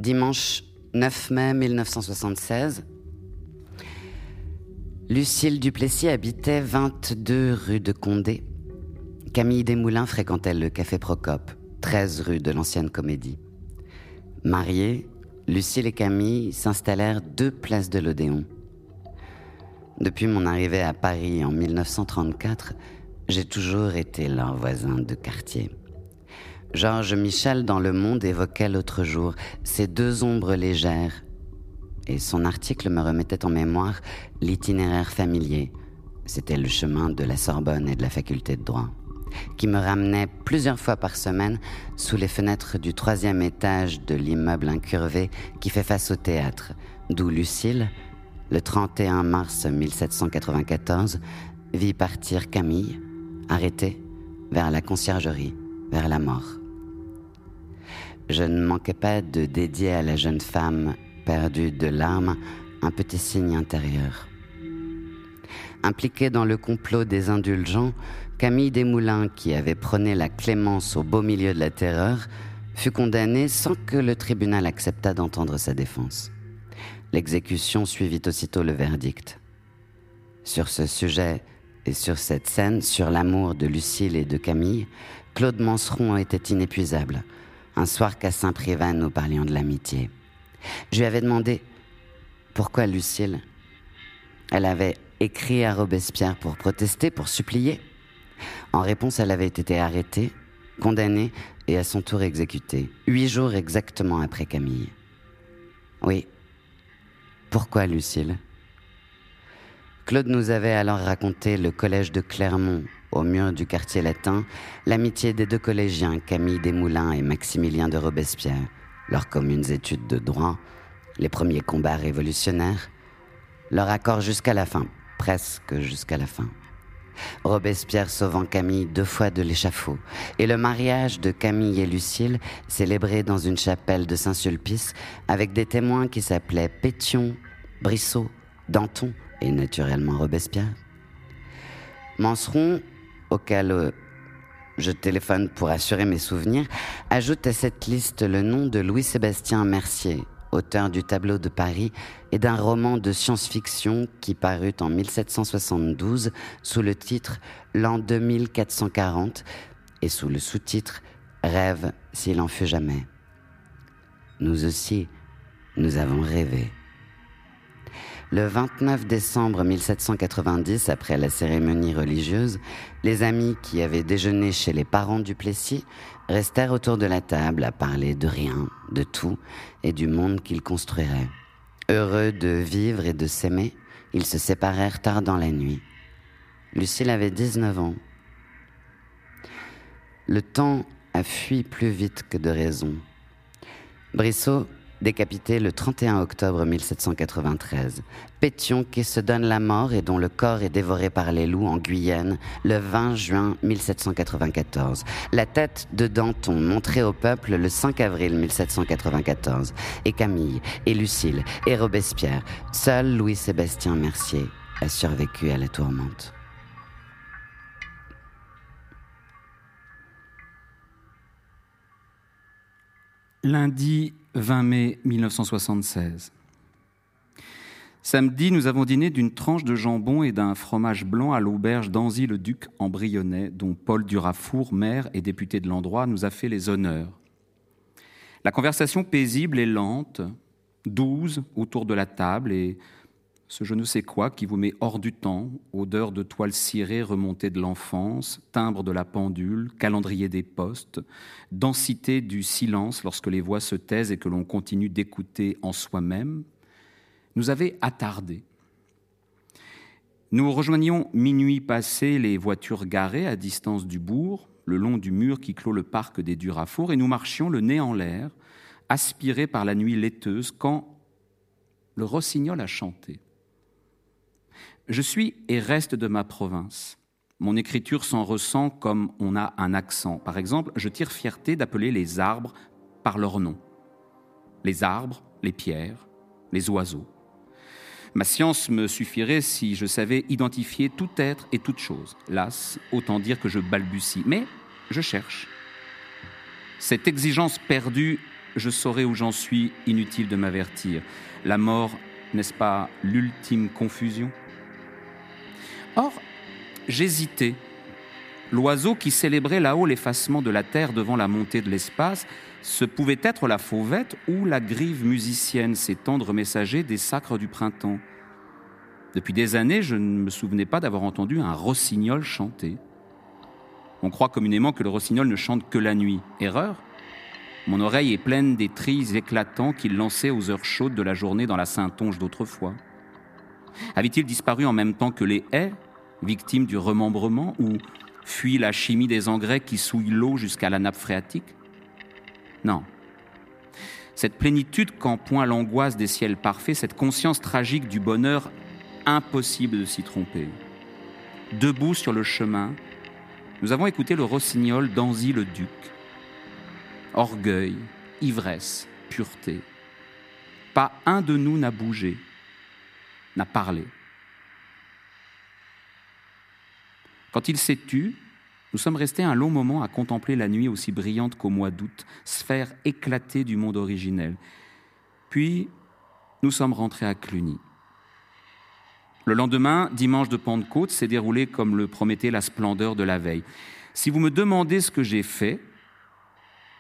[SPEAKER 2] dimanche 9 mai 1976. Lucille Duplessis habitait 22 rue de Condé. Camille Desmoulins fréquentait le café Procope, 13 rue de l'Ancienne Comédie. Mariés, Lucille et Camille s'installèrent deux places de l'Odéon. Depuis mon arrivée à Paris en 1934, j'ai toujours été leur voisin de quartier. Georges Michel dans Le Monde évoquait l'autre jour ces deux ombres légères. Et son article me remettait en mémoire l'itinéraire familier. C'était le chemin de la Sorbonne et de la faculté de droit, qui me ramenait plusieurs fois par semaine sous les fenêtres du troisième étage de l'immeuble incurvé qui fait face au théâtre, d'où Lucille, le 31 mars 1794, vit partir Camille, arrêtée, vers la conciergerie, vers la mort je ne manquais pas de dédier à la jeune femme perdue de larmes un petit signe intérieur. Impliquée dans le complot des indulgents, Camille Desmoulins, qui avait prôné la clémence au beau milieu de la terreur, fut condamnée sans que le tribunal acceptât d'entendre sa défense. L'exécution suivit aussitôt le verdict. Sur ce sujet et sur cette scène, sur l'amour de Lucille et de Camille, Claude Manseron était inépuisable un soir qu'à Saint-Privat, nous parlions de l'amitié. Je lui avais demandé pourquoi Lucille. Elle avait écrit à Robespierre pour protester, pour supplier. En réponse, elle avait été arrêtée, condamnée et à son tour exécutée, huit jours exactement après Camille. Oui. Pourquoi Lucille? Claude nous avait alors raconté le collège de Clermont au mur du quartier latin, l'amitié des deux collégiens, Camille Desmoulins et Maximilien de Robespierre, leurs communes études de droit, les premiers combats révolutionnaires, leur accord jusqu'à la fin, presque jusqu'à la fin. Robespierre sauvant Camille deux fois de l'échafaud, et le mariage de Camille et Lucille célébré dans une chapelle de Saint-Sulpice avec des témoins qui s'appelaient Pétion, Brissot, Danton et naturellement Robespierre. Manseron auquel euh, je téléphone pour assurer mes souvenirs, ajoute à cette liste le nom de Louis-Sébastien Mercier, auteur du tableau de Paris et d'un roman de science-fiction qui parut en 1772 sous le titre L'an 2440 et sous le sous-titre Rêve s'il en fut jamais. Nous aussi, nous avons rêvé. Le 29 décembre 1790, après la cérémonie religieuse, les amis qui avaient déjeuné chez les parents du Plessis restèrent autour de la table à parler de rien, de tout et du monde qu'ils construiraient. Heureux de vivre et de s'aimer, Ils se séparèrent tard dans la nuit. Lucille avait 19 ans. Le temps a fui plus vite que de raison. Brissot décapité le 31 octobre 1793. Pétion qui se donne la mort et dont le corps est dévoré par les loups en Guyane le 20 juin 1794. La tête de Danton montrée au peuple le 5 avril 1794. Et Camille, et Lucille, et Robespierre. Seul Louis-Sébastien Mercier a survécu à la tourmente.
[SPEAKER 3] Lundi 20 mai 1976. Samedi, nous avons dîné d'une tranche de jambon et d'un fromage blanc à l'auberge d'Anzy-le-Duc en Brionnais, dont Paul Durafour, maire et député de l'endroit, nous a fait les honneurs. La conversation paisible et lente, douze autour de la table et ce je ne sais quoi qui vous met hors du temps, odeur de toile cirée remontée de l'enfance, timbre de la pendule, calendrier des postes, densité du silence lorsque les voix se taisent et que l'on continue d'écouter en soi-même, nous avait attardé. Nous rejoignions minuit passé les voitures garées à distance du bourg, le long du mur qui clôt le parc des Durafour, et nous marchions le nez en l'air, aspirés par la nuit laiteuse, quand le rossignol a chanté. Je suis et reste de ma province. Mon écriture s'en ressent comme on a un accent. Par exemple, je tire fierté d'appeler les arbres par leur nom. Les arbres, les pierres, les oiseaux. Ma science me suffirait si je savais identifier tout être et toute chose. Las, autant dire que je balbutie. Mais je cherche. Cette exigence perdue, je saurai où j'en suis, inutile de m'avertir. La mort, n'est-ce pas l'ultime confusion? Or, j'hésitais. L'oiseau qui célébrait là-haut l'effacement de la terre devant la montée de l'espace, ce pouvait être la fauvette ou la grive musicienne, ces tendres messagers des sacres du printemps. Depuis des années, je ne me souvenais pas d'avoir entendu un rossignol chanter. On croit communément que le rossignol ne chante que la nuit. Erreur? Mon oreille est pleine des trilles éclatants qu'il lançait aux heures chaudes de la journée dans la Saintonge d'autrefois. Avait-il disparu en même temps que les haies, victimes du remembrement, ou fui la chimie des engrais qui souillent l'eau jusqu'à la nappe phréatique? Non. Cette plénitude qu'en point l'angoisse des ciels parfaits, cette conscience tragique du bonheur, impossible de s'y tromper. Debout sur le chemin, nous avons écouté le rossignol d'Anzy le Duc. Orgueil, ivresse, pureté. Pas un de nous n'a bougé n'a parlé. Quand il s'est tu, nous sommes restés un long moment à contempler la nuit aussi brillante qu'au mois d'août, sphère éclatée du monde originel. Puis, nous sommes rentrés à Cluny. Le lendemain, dimanche de Pentecôte, s'est déroulé comme le promettait la splendeur de la veille. Si vous me demandez ce que j'ai fait,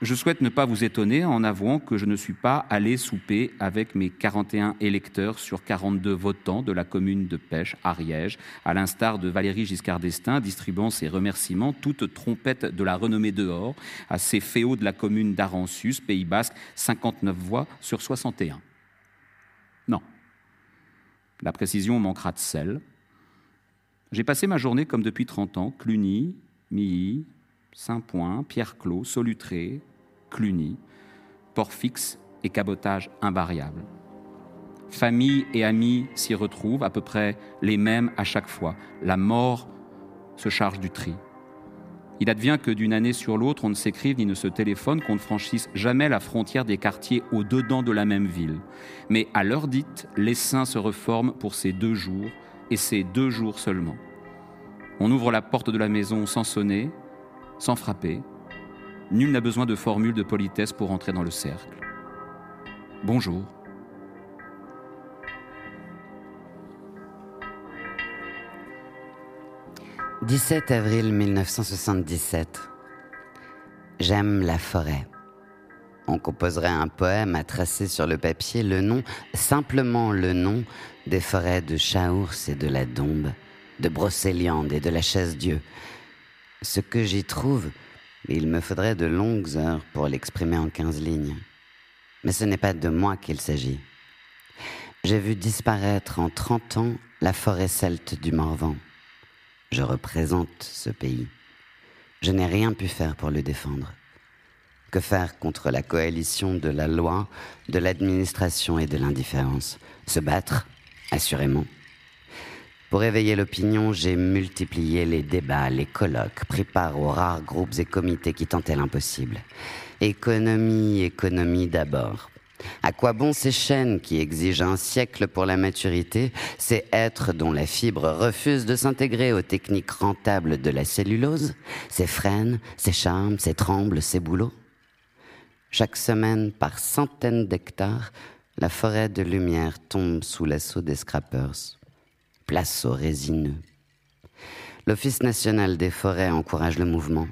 [SPEAKER 3] je souhaite ne pas vous étonner en avouant que je ne suis pas allé souper avec mes 41 électeurs sur 42 votants de la commune de Pêche, Ariège, à l'instar de Valérie Giscard d'Estaing, distribuant ses remerciements, toute trompette de la renommée dehors, à ces féaux de la commune d'Aransus, Pays Basque, 59 voix sur 61. Non. La précision manquera de sel. J'ai passé ma journée comme depuis 30 ans, Cluny, Milly, Saint-Point, Pierre-Clos, Solutré, Cluny, port fixe et cabotage invariable. Famille et amis s'y retrouvent, à peu près les mêmes à chaque fois. La mort se charge du tri. Il advient que d'une année sur l'autre, on ne s'écrive ni ne se téléphone, qu'on ne franchisse jamais la frontière des quartiers au-dedans de la même ville. Mais à l'heure dite, les saints se reforment pour ces deux jours, et ces deux jours seulement. On ouvre la porte de la maison sans sonner, sans frapper, Nul n'a besoin de formule de politesse pour entrer dans le cercle. Bonjour.
[SPEAKER 2] « 17 avril 1977. J'aime la forêt. On composerait un poème à tracer sur le papier le nom, simplement le nom, des forêts de Chaours et de la Dombe, de Brocéliande et de la Chasse-Dieu. Ce que j'y trouve, il me faudrait de longues heures pour l'exprimer en quinze lignes. Mais ce n'est pas de moi qu'il s'agit. j'ai vu disparaître en 30 ans la forêt celte du Morvan. Je représente ce pays. Je n'ai rien pu faire pour le défendre. Que faire contre la coalition de la loi, de l'administration et de l'indifférence? Se battre, assurément. Pour éveiller l'opinion, j'ai multiplié les débats, les colloques, pris part aux rares groupes et comités qui tentaient l'impossible. Économie, économie d'abord. À quoi bon ces chaînes qui exigent un siècle pour la maturité, ces êtres dont la fibre refuse de s'intégrer aux techniques rentables de la cellulose, ces frênes, ces charmes, ces trembles, ces boulots? Chaque semaine, par centaines d'hectares, la forêt de lumière tombe sous l'assaut des scrappers. Place aux résineux. L'Office national des forêts encourage le mouvement.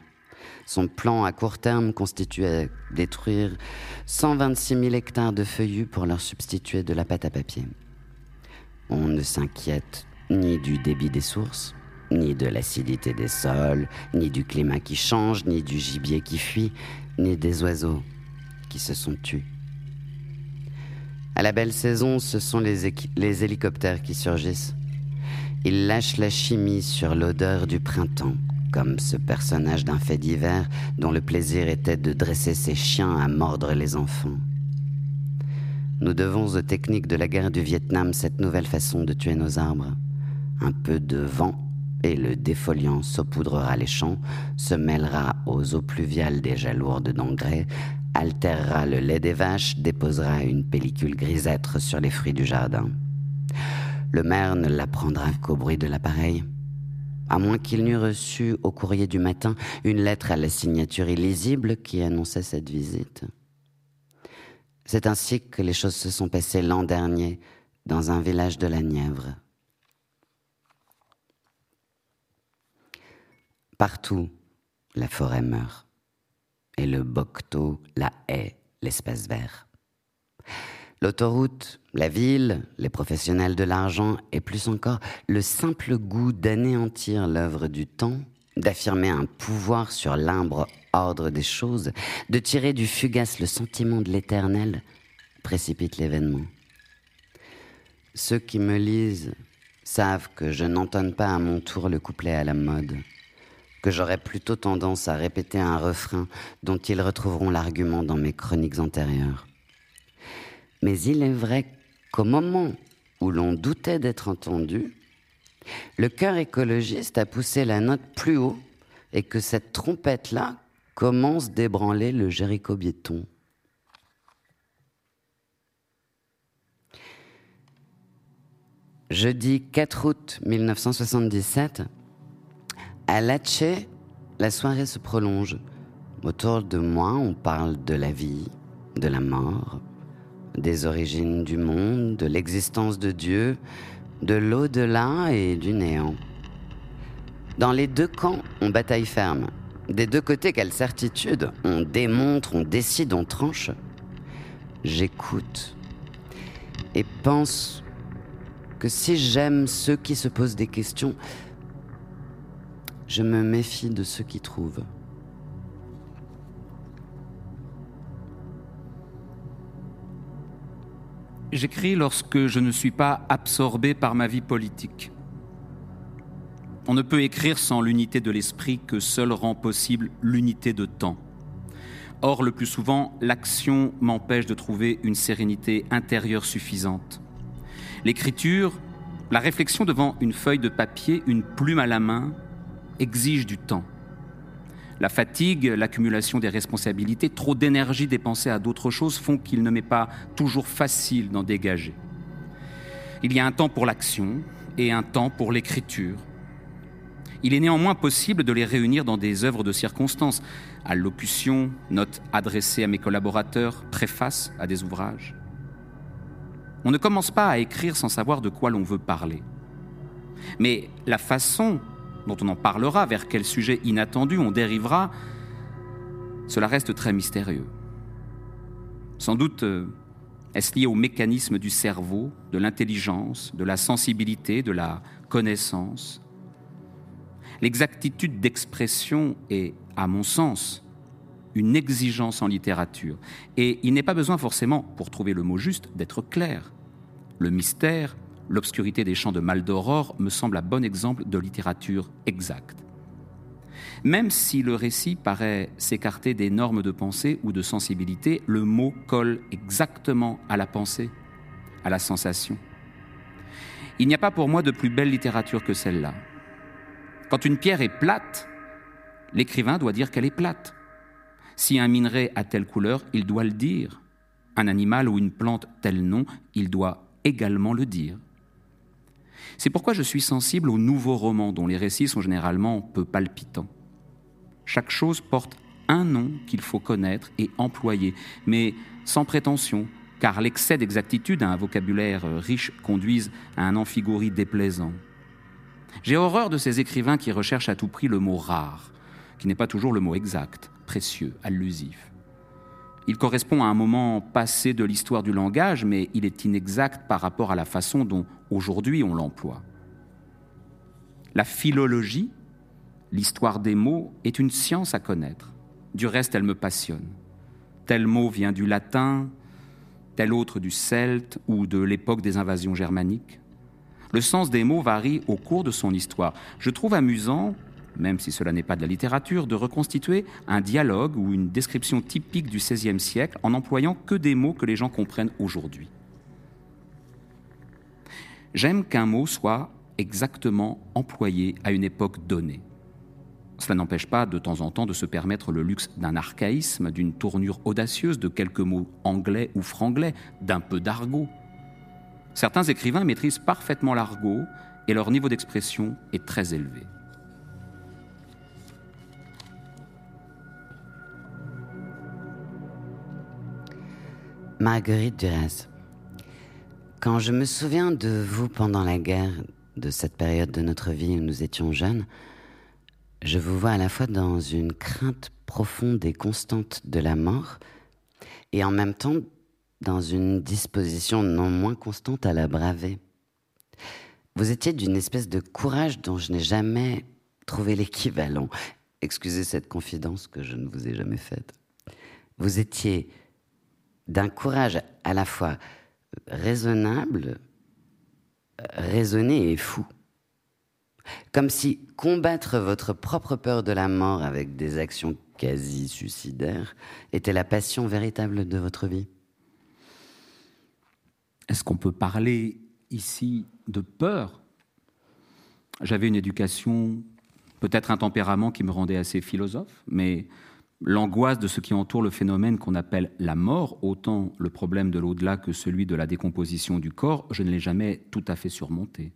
[SPEAKER 2] Son plan à court terme constitue à détruire 126 000 hectares de feuillus pour leur substituer de la pâte à papier. On ne s'inquiète ni du débit des sources, ni de l'acidité des sols, ni du climat qui change, ni du gibier qui fuit, ni des oiseaux qui se sont tués. À la belle saison, ce sont les hélicoptères qui surgissent. Ils lâchent la chimie sur l'odeur du printemps comme ce personnage d'un fait divers dont le plaisir était de dresser ses chiens à mordre les enfants. Nous devons aux techniques de la guerre du Vietnam cette nouvelle façon de tuer nos arbres. Un peu de vent et le défoliant saupoudrera les champs, se mêlera aux eaux pluviales déjà lourdes d'engrais, altérera le lait des vaches, déposera une pellicule grisâtre sur les fruits du jardin. Le maire ne l'apprendra qu'au bruit de l'appareil à moins qu'il n'eût reçu au courrier du matin une lettre à la signature illisible qui annonçait cette visite. C'est ainsi que les choses se sont passées l'an dernier dans un village de la Nièvre. Partout, la forêt meurt et le bocteau la haie, l'espace vert. L'autoroute, la ville, les professionnels de l'argent et plus encore le simple goût d'anéantir l'œuvre du temps, d'affirmer un pouvoir sur l'imbre ordre des choses, de tirer du fugace le sentiment de l'éternel, précipitent l'événement. Ceux qui me lisent savent que je n'entonne pas à mon tour le couplet à la mode, que j'aurais plutôt tendance à répéter un refrain dont ils retrouveront l'argument dans mes chroniques antérieures. Mais il est vrai qu'au moment où l'on doutait d'être entendu, le cœur écologiste a poussé la note plus haut et que cette trompette-là commence d'ébranler le Jéricho biéton. Jeudi 4 août 1977, à Latché, la soirée se prolonge. Autour de moi, on parle de la vie, de la mort, des origines du monde, de l'existence de Dieu, de l'au-delà et du néant. Dans les deux camps, on bataille ferme. Des deux côtés, quelle certitude On démontre, on décide, on tranche. J'écoute et pense que si j'aime ceux qui se posent des questions, je me méfie de ceux qui trouvent.
[SPEAKER 3] J'écris lorsque je ne suis pas absorbé par ma vie politique. On ne peut écrire sans l'unité de l'esprit que seul rend possible l'unité de temps. Or, le plus souvent, l'action m'empêche de trouver une sérénité intérieure suffisante. L'écriture, la réflexion devant une feuille de papier, une plume à la main, exige du temps. La fatigue, l'accumulation des responsabilités, trop d'énergie dépensée à d'autres choses font qu'il ne m'est pas toujours facile d'en dégager. Il y a un temps pour l'action et un temps pour l'écriture. Il est néanmoins possible de les réunir dans des œuvres de circonstance, allocution, notes adressées à mes collaborateurs, préface à des ouvrages. On ne commence pas à écrire sans savoir de quoi l'on veut parler. Mais la façon dont on en parlera, vers quel sujet inattendu on dérivera, cela reste très mystérieux. Sans doute euh, est-ce lié au mécanisme du cerveau, de l'intelligence, de la sensibilité, de la connaissance? L'exactitude d'expression est, à mon sens, une exigence en littérature. Et il n'est pas besoin forcément, pour trouver le mot juste, d'être clair. le mystère, l'obscurité des champs de Maldoror me semble un bon exemple de littérature exacte. Même si le récit paraît s'écarter des normes de pensée ou de sensibilité, le mot colle exactement à la pensée, à la sensation. Il n'y a pas pour moi de plus belle littérature que celle-là. Quand une pierre est plate, l'écrivain doit dire qu'elle est plate. Si un minerai a telle couleur, il doit le dire. Un animal ou une plante tel nom, il doit également le dire. C'est pourquoi je suis sensible aux nouveaux romans dont les récits sont généralement peu palpitants. Chaque chose porte un nom qu'il faut connaître et employer, mais sans prétention, car l'excès d'exactitude à un vocabulaire riche conduise à un amphigorie déplaisant. J'ai horreur de ces écrivains qui recherchent à tout prix le mot rare, qui n'est pas toujours le mot exact, précieux, allusif. Il correspond à un moment passé de l'histoire du langage, mais il est inexact par rapport à la façon dont aujourd'hui on l'emploie. La philologie, l'histoire des mots, est une science à connaître. Du reste, elle me passionne. Tel mot vient du latin, tel autre du celte ou de l'époque des invasions germaniques. Le sens des mots varie au cours de son histoire. Je trouve amusant même si cela n'est pas de la littérature, de reconstituer un dialogue ou une description typique du XVIe siècle en n'employant que des mots que les gens comprennent aujourd'hui. J'aime qu'un mot soit exactement employé à une époque donnée. Cela n'empêche pas de temps en temps de se permettre le luxe d'un archaïsme, d'une tournure audacieuse, de quelques mots anglais ou franglais, d'un peu d'argot. Certains écrivains maîtrisent parfaitement l'argot et leur niveau d'expression est très élevé.
[SPEAKER 2] Marguerite Duras. Quand je me souviens de vous pendant la guerre, de cette période de notre vie où nous étions jeunes, je vous vois à la fois dans une crainte profonde et constante de la mort, et en même temps dans une disposition non moins constante à la braver. Vous étiez d'une espèce de courage dont je n'ai jamais trouvé l'équivalent. Excusez cette confidence que je ne vous ai jamais faite. Vous étiez d'un courage à la fois raisonnable, raisonné et fou. Comme si combattre votre propre peur de la mort avec des actions quasi suicidaires était la passion véritable de votre vie.
[SPEAKER 3] Est-ce qu'on peut parler ici de peur? J'avais une éducation, peut-être un tempérament qui me rendait assez philosophe, mais l'angoisse de ce qui entoure le phénomène qu'on appelle la mort, autant le problème de l'au-delà que celui de la décomposition du corps, je ne l'ai jamais tout à fait surmonté.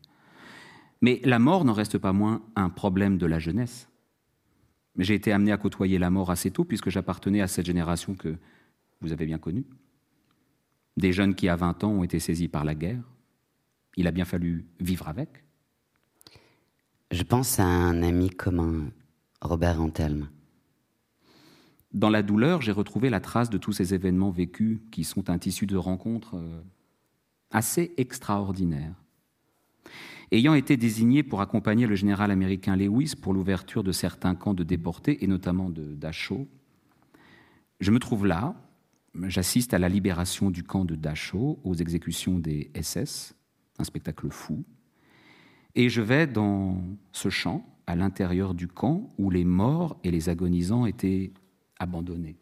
[SPEAKER 3] Mais la mort n'en reste pas moins un problème de la jeunesse. J'ai été amené à côtoyer la mort assez tôt puisque j'appartenais à cette génération que vous avez bien connue. Des jeunes qui, à 20 ans, ont été saisis par la guerre. Il a bien fallu vivre avec.
[SPEAKER 2] Je pense à un ami commun, Robert Antelme.
[SPEAKER 3] Dans la douleur, j'ai retrouvé la trace de tous ces événements vécus qui sont un tissu de rencontres euh, assez extraordinaire. Ayant été désigné pour accompagner le général américain Lewis pour l'ouverture de certains camps de déportés, et notamment de Dachau, je me trouve là, j'assiste à la libération du camp de Dachau, aux exécutions des SS, un spectacle fou, et je vais dans ce champ, à l'intérieur du camp, où les morts et les agonisants étaient abandonné.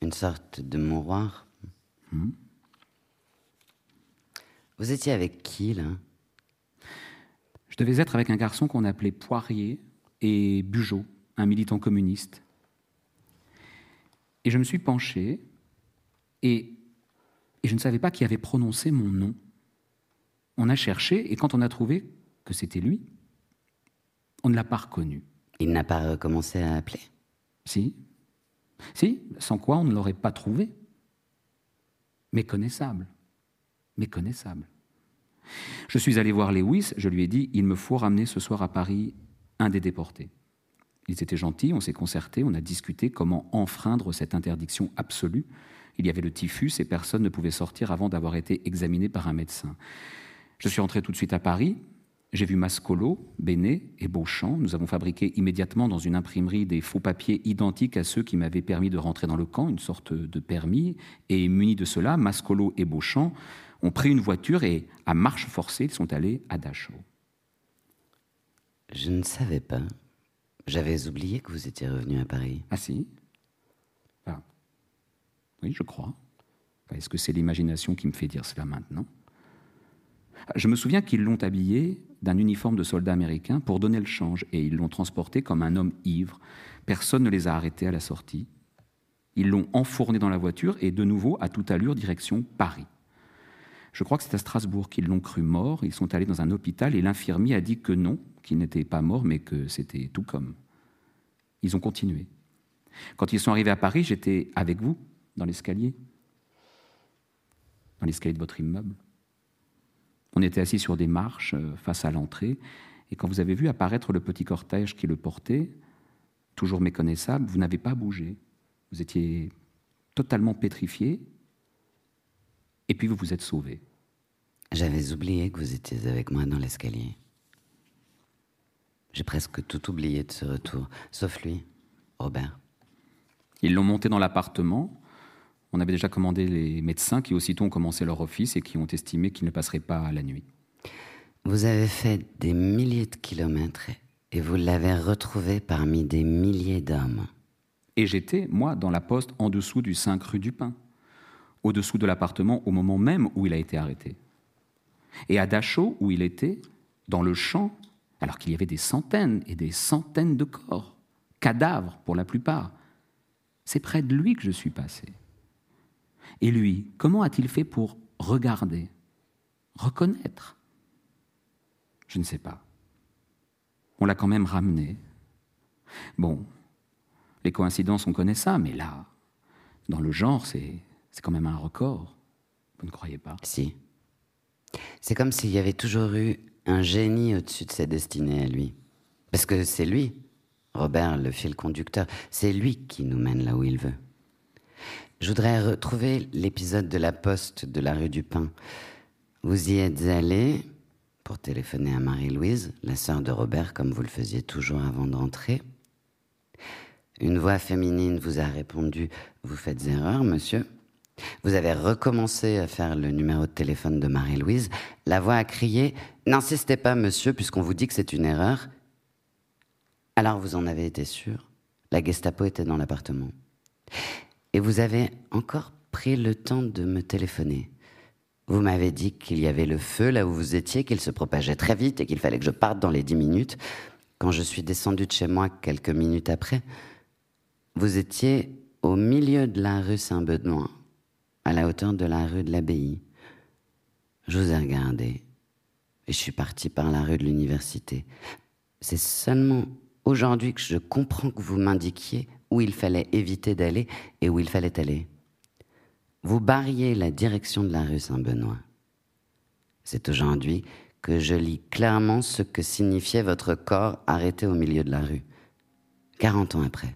[SPEAKER 2] Une sorte de mouroir. Hmm. Vous étiez avec qui, là?
[SPEAKER 3] Je devais être avec un garçon qu'on appelait Poirier et Bugeaud, un militant communiste. Et je me suis penché et, et je ne savais pas qui avait prononcé mon nom. On a cherché et quand on a trouvé que c'était lui, on ne l'a pas reconnu.
[SPEAKER 2] Il n'a pas recommencé à appeler?
[SPEAKER 3] Si, si, sans quoi on ne l'aurait pas trouvé. Méconnaissable. Méconnaissable. Je suis allé voir Lewis, je lui ai dit, il me faut ramener ce soir à Paris un des déportés. Ils étaient gentils, on s'est concerté, on a discuté comment enfreindre cette interdiction absolue. Il y avait le typhus et personne ne pouvait sortir avant d'avoir été examiné par un médecin. Je suis entré tout de suite à Paris, j'ai vu Mascolo, Bénet et Beauchamp. Nous avons fabriqué immédiatement dans une imprimerie des faux papiers identiques à ceux qui m'avaient permis de rentrer dans le camp, une sorte de permis. Et munis de cela, Mascolo et Beauchamp ont pris une voiture et, à marche forcée, ils sont allés à Dachau.
[SPEAKER 2] Je ne savais pas. J'avais oublié que vous étiez revenu à Paris.
[SPEAKER 3] Ah si ah. Oui, je crois. Est-ce que c'est l'imagination qui me fait dire cela maintenant? Je me souviens qu'ils l'ont habillé d'un uniforme de soldat américain pour donner le change et ils l'ont transporté comme un homme ivre. Personne ne les a arrêtés à la sortie. Ils l'ont enfourné dans la voiture et de nouveau à toute allure direction Paris. Je crois que c'est à Strasbourg qu'ils l'ont cru mort. Ils sont allés dans un hôpital et l'infirmier a dit que non, qu'il n'était pas mort, mais que c'était tout comme. Ils ont continué. Quand ils sont arrivés à Paris, j'étais avec vous dans l'escalier, dans l'escalier de votre immeuble. On était assis sur des marches euh, face à l'entrée, et quand vous avez vu apparaître le petit cortège qui le portait, toujours méconnaissable, vous n'avez pas bougé. Vous étiez totalement pétrifié, et puis vous vous êtes sauvé.
[SPEAKER 2] J'avais oublié que vous étiez avec moi dans l'escalier. J'ai presque tout oublié de ce retour, sauf lui, Robert.
[SPEAKER 3] Ils l'ont monté dans l'appartement. On avait déjà commandé les médecins qui aussitôt ont commencé leur office et qui ont estimé qu'ils ne passeraient pas la nuit.
[SPEAKER 2] Vous avez fait des milliers de kilomètres et vous l'avez retrouvé parmi des milliers d'hommes.
[SPEAKER 3] Et j'étais, moi, dans la poste en dessous du 5 rue du Pin, au-dessous de l'appartement au moment même où il a été arrêté. Et à Dachau, où il était, dans le champ, alors qu'il y avait des centaines et des centaines de corps, cadavres pour la plupart, c'est près de lui que je suis passé. Et lui, comment a-t-il fait pour regarder, reconnaître? Je ne sais pas. On l'a quand même ramené. Bon, les coïncidences, on connaît ça, mais là, dans le genre, c'est, quand même un record. Vous ne croyez pas?
[SPEAKER 2] Si. C'est comme s'il y avait toujours eu un génie au-dessus de sa destinée à lui. Parce que c'est lui, Robert, le fil conducteur, c'est lui qui nous mène là où il veut. Je voudrais retrouver l'épisode de la poste de la rue du Pin. Vous y êtes allé pour téléphoner à Marie-Louise, la sœur de Robert, comme vous le faisiez toujours avant de rentrer. Une voix féminine vous a répondu Vous faites erreur, monsieur. Vous avez recommencé à faire le numéro de téléphone de Marie-Louise. La voix a crié N'insistez pas, monsieur, puisqu'on vous dit que c'est une erreur. Alors vous en avez été sûr? La Gestapo était dans l'appartement. Et vous avez encore pris le temps de me téléphoner. Vous m'avez dit qu'il y avait le feu là où vous étiez, qu'il se propageait très vite et qu'il fallait que je parte dans les dix minutes. Quand je suis descendu de chez moi quelques minutes après, vous étiez au milieu de la rue Saint-Benoît, à la hauteur de la rue de l'Abbaye. Je vous ai regardé et je suis parti par la rue de l'université. C'est seulement aujourd'hui que je comprends que vous m'indiquiez où il fallait éviter d'aller et où il fallait aller. Vous barriez la direction de la rue Saint-Benoît. C'est aujourd'hui que je lis clairement ce que signifiait votre corps arrêté au milieu de la rue. Quarante ans après.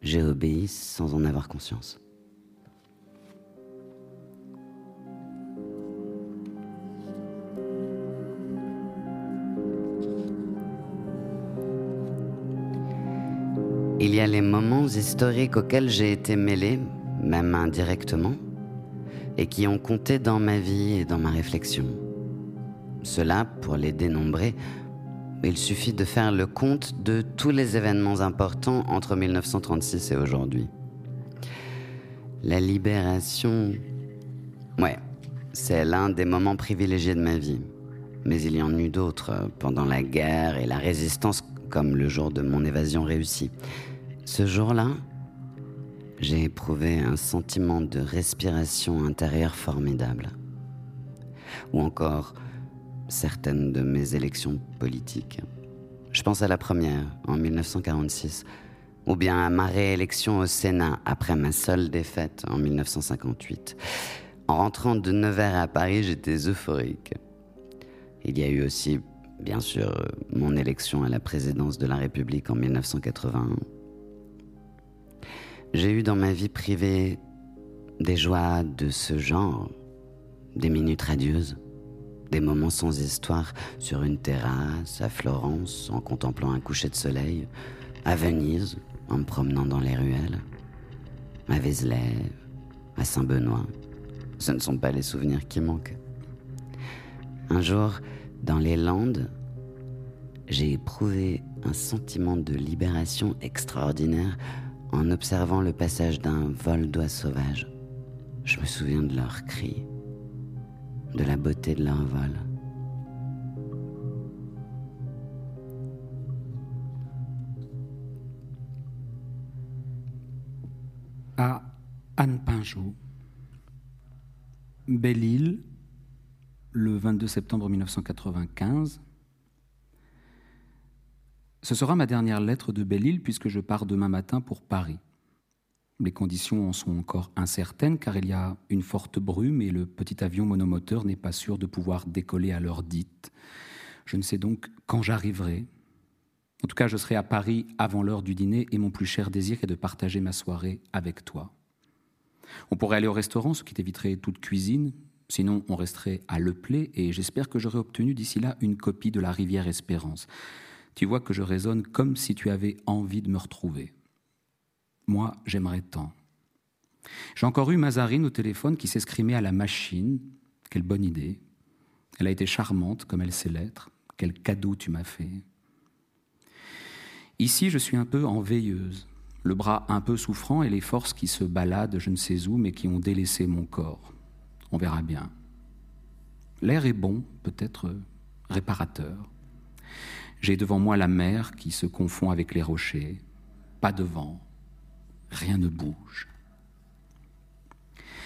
[SPEAKER 2] J'ai obéi sans en avoir conscience. Il y a les moments historiques auxquels j'ai été mêlé, même indirectement, et qui ont compté dans ma vie et dans ma réflexion. Cela, pour les dénombrer, il suffit de faire le compte de tous les événements importants entre 1936 et aujourd'hui. La libération, ouais, c'est l'un des moments privilégiés de ma vie. Mais il y en eut d'autres pendant la guerre et la résistance, comme le jour de mon évasion réussie. Ce jour-là, j'ai éprouvé un sentiment de respiration intérieure formidable. Ou encore certaines de mes élections politiques. Je pense à la première, en 1946, ou bien à ma réélection au Sénat après ma seule défaite en 1958. En rentrant de Nevers à Paris, j'étais euphorique. Il y a eu aussi, bien sûr, mon élection à la présidence de la République en 1981 j'ai eu dans ma vie privée des joies de ce genre, des minutes radieuses, des moments sans histoire sur une terrasse, à Florence, en contemplant un coucher de soleil, à Venise, en me promenant dans les ruelles, à Vézelay, à Saint-Benoît, ce ne sont pas les souvenirs qui manquent. Un jour, dans les Landes, j'ai éprouvé un sentiment de libération extraordinaire en observant le passage d'un vol d'oies sauvages. Je me souviens de leurs cris, de la beauté de leur vol.
[SPEAKER 3] À Anne Pinjot, Belle-Île, le 22 septembre 1995. Ce sera ma dernière lettre de Belle-Île puisque je pars demain matin pour Paris. Les conditions en sont encore incertaines car il y a une forte brume et le petit avion monomoteur n'est pas sûr de pouvoir décoller à l'heure dite. Je ne sais donc quand j'arriverai. En tout cas, je serai à Paris avant l'heure du dîner et mon plus cher désir est de partager ma soirée avec toi. On pourrait aller au restaurant, ce qui t'éviterait toute cuisine, sinon on resterait à Le Play et j'espère que j'aurai obtenu d'ici là une copie de La Rivière Espérance. Tu vois que je raisonne comme si tu avais envie de me retrouver. Moi, j'aimerais tant. J'ai encore eu Mazarine au téléphone qui s'escrimait à la machine. Quelle bonne idée. Elle a été charmante comme elle sait l'être. Quel cadeau tu m'as fait. Ici, je suis un peu en veilleuse, le bras un peu souffrant et les forces qui se baladent je ne sais où mais qui ont délaissé mon corps. On verra bien. L'air est bon, peut-être réparateur. J'ai devant moi la mer qui se confond avec les rochers. Pas de vent, rien ne bouge.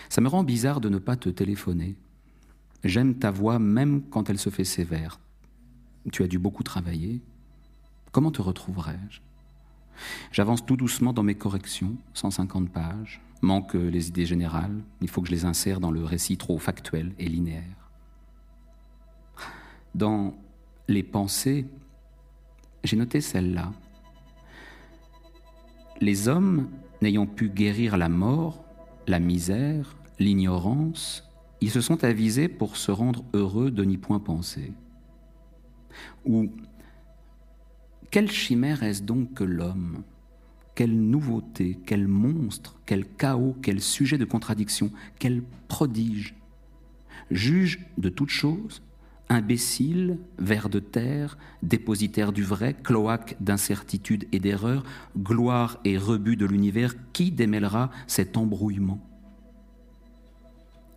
[SPEAKER 3] Ça me rend bizarre de ne pas te téléphoner. J'aime ta voix même quand elle se fait sévère. Tu as dû beaucoup travailler. Comment te retrouverai-je J'avance tout doucement dans mes corrections, 150 pages. Manque les idées générales, il faut que je les insère dans le récit trop factuel et linéaire. Dans les pensées, j'ai noté celle-là. Les hommes n'ayant pu guérir la mort, la misère, l'ignorance, ils se sont avisés pour se rendre heureux de n'y point penser. Ou quelle chimère est-ce donc que l'homme? Quelle nouveauté, quel monstre, quel chaos, quel sujet de contradiction, quel prodige? Juge de toutes choses, imbécile, ver de terre, dépositaire du vrai, cloaque d'incertitude et d'erreur, gloire et rebut de l'univers, qui démêlera cet embrouillement?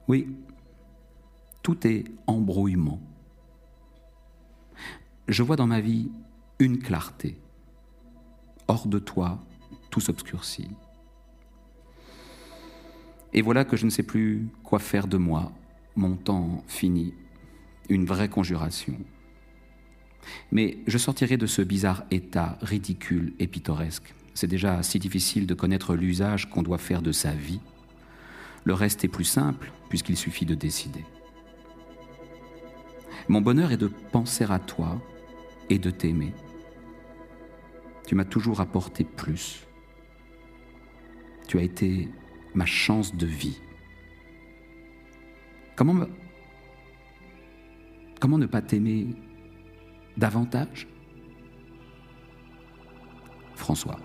[SPEAKER 3] Oui, tout est embrouillement. Je vois dans ma vie une clarté. Hors de toi, tout s'obscurcit. Et voilà que je ne sais plus quoi faire de moi, mon temps fini, une vraie conjuration. Mais je sortirai de ce bizarre état ridicule et pittoresque. C'est déjà si difficile de connaître l'usage qu'on doit faire de sa vie. Le reste est plus simple, puisqu'il suffit de décider. Mon bonheur est de penser à toi et de t'aimer. Tu m'as toujours apporté plus. Tu as été ma chance de vie. Comment, comment ne pas t'aimer davantage? François.